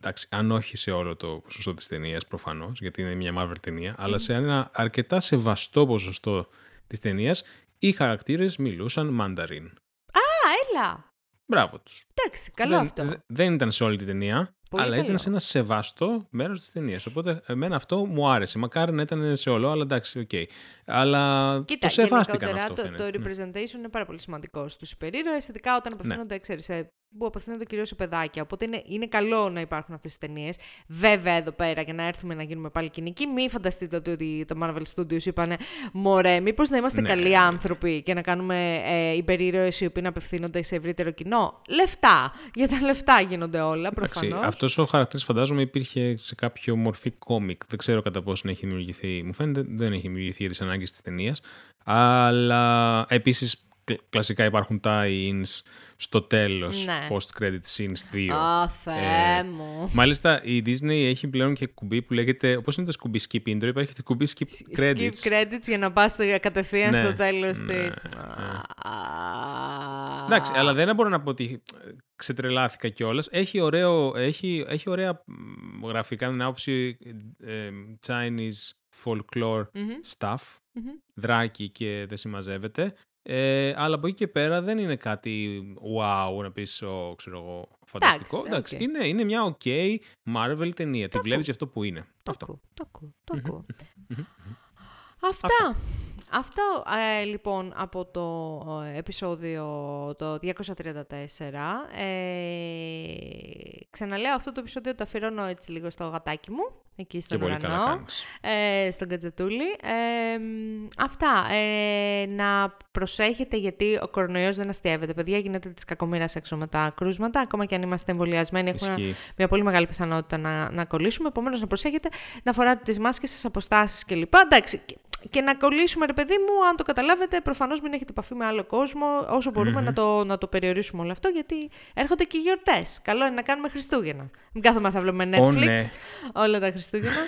Speaker 2: εντάξει, αν όχι σε όλο το ποσοστό της ταινίας προφανώς, γιατί είναι μια Marvel ταινία, αλλά σε ένα αρκετά σεβαστό ποσοστό της ταινίας, οι χαρακτήρες μιλούσαν μανταρίν.
Speaker 1: Α, έλα!
Speaker 2: Μπράβο τους.
Speaker 1: Εντάξει, καλό
Speaker 2: δεν,
Speaker 1: αυτό.
Speaker 2: Δεν ήταν σε όλη τη ταινία, Πολύ αλλά ήταν σε ένα σεβαστό μέρος της ταινίας. Οπότε εμένα αυτό μου άρεσε. Μακάρι να ήταν σε όλο, αλλά εντάξει, οκ. Okay. Αλλά
Speaker 1: Κοίτα,
Speaker 2: το σεβάστηκαν αυτό.
Speaker 1: Το, το, το representation είναι πάρα πολύ σημαντικό στους υπερήρωες, ειδικά όταν ναι. απευθύνονται, ναι. ξέρεις, σε που απευθύνονται κυρίως σε παιδάκια. Οπότε είναι, είναι καλό να υπάρχουν αυτές τι ταινίες. Βέβαια, εδώ πέρα, για να έρθουμε να γίνουμε πάλι κυνικοί, μην φανταστείτε ότι, ότι τα Marvel Studios είπαν Μωρέ, μήπως να είμαστε ναι, καλοί ναι. άνθρωποι και να κάνουμε ε, υπερήρωες οι οποίοι να απευθύνονται σε ευρύτερο κοινό. Λεφτά. Για τα λεφτά γίνονται όλα, προφανώς.
Speaker 2: Αυτός ο χαρακτήρας φαντάζομαι υπήρχε σε κάποιο μορφή κόμικ. Δεν ξέρω κατά πόσο έχει δημιουργηθεί. Μου φαίνεται δεν έχει δημιουργηθεί για τις ανάγκες της ταινίας. Αλλά επίσης κλασικά υπάρχουν tie-ins στο τέλος, ναι. post-credit scenes 2.
Speaker 1: Ω, Θεέ ε, μου.
Speaker 2: Μάλιστα, η Disney έχει πλέον και κουμπί που λέγεται, όπως είναι το κουμπί skip intro, υπάρχει το κουμπί skip credits.
Speaker 1: Skip credits για να πας κατευθείαν ναι. στο τέλος ναι, της. Ναι.
Speaker 2: Εντάξει, αλλά δεν μπορώ να πω ότι ξετρελάθηκα κιόλας. Έχει, ωραίο, έχει, έχει ωραία γραφικά με άποψη ε, Chinese folklore mm-hmm. stuff. Mm-hmm. Δράκι και δεν συμμαζεύεται. Ε, αλλά από εκεί και πέρα δεν είναι κάτι wow να πεις ο, ξέρω εγώ, φανταστικό. Εντάξει, okay. είναι, είναι μια ok Marvel ταινία. Τη βλέπεις για αυτό που είναι.
Speaker 1: Το αυτό. Το ακούω, το ακούω. Αυτά. Αυτό ε, λοιπόν από το ε, επεισόδιο το 234. Ε, ξαναλέω αυτό το επεισόδιο το αφιερώνω έτσι λίγο στο γατάκι μου, εκεί στον ουρανό, ε, στον κατζετούλι. Ε, αυτά. Ε, να προσέχετε γιατί ο κορονοϊός δεν αστείευεται. Παιδιά, γίνεται της κακομήρας έξω με τα κρούσματα. Ακόμα και αν είμαστε εμβολιασμένοι, έχουμε μια πολύ μεγάλη πιθανότητα να, να κολλήσουμε. Επομένως, να προσέχετε, να φοράτε τις μάσκες σας, αποστάσεις κλπ. Εντάξει, και να κολλήσουμε, ρε παιδί μου, αν το καταλάβετε, προφανώς μην έχετε επαφή με άλλο κόσμο, όσο να, το, να το περιορίσουμε όλο αυτό, γιατί έρχονται και γιορτές. Καλό είναι να κάνουμε Χριστούγεννα. Μην κάθομαι να βλέπουμε Netflix oh, ναι. όλα τα Χριστούγεννα.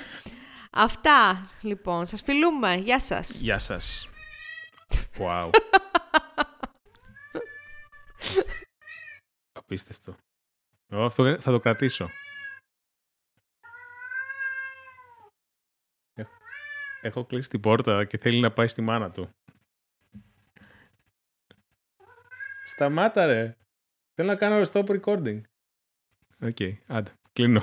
Speaker 1: Αυτά λοιπόν. Σας φιλούμε. Γεια σας.
Speaker 2: Γεια σας. Wow. Απίστευτο. Εγώ αυτό θα το κρατήσω. Έχω κλείσει την πόρτα και θέλει να πάει στη μάνα του. Σταμάτα ρε. Θέλω να κάνω stop recording. Οκ, okay, άντε, κλείνω.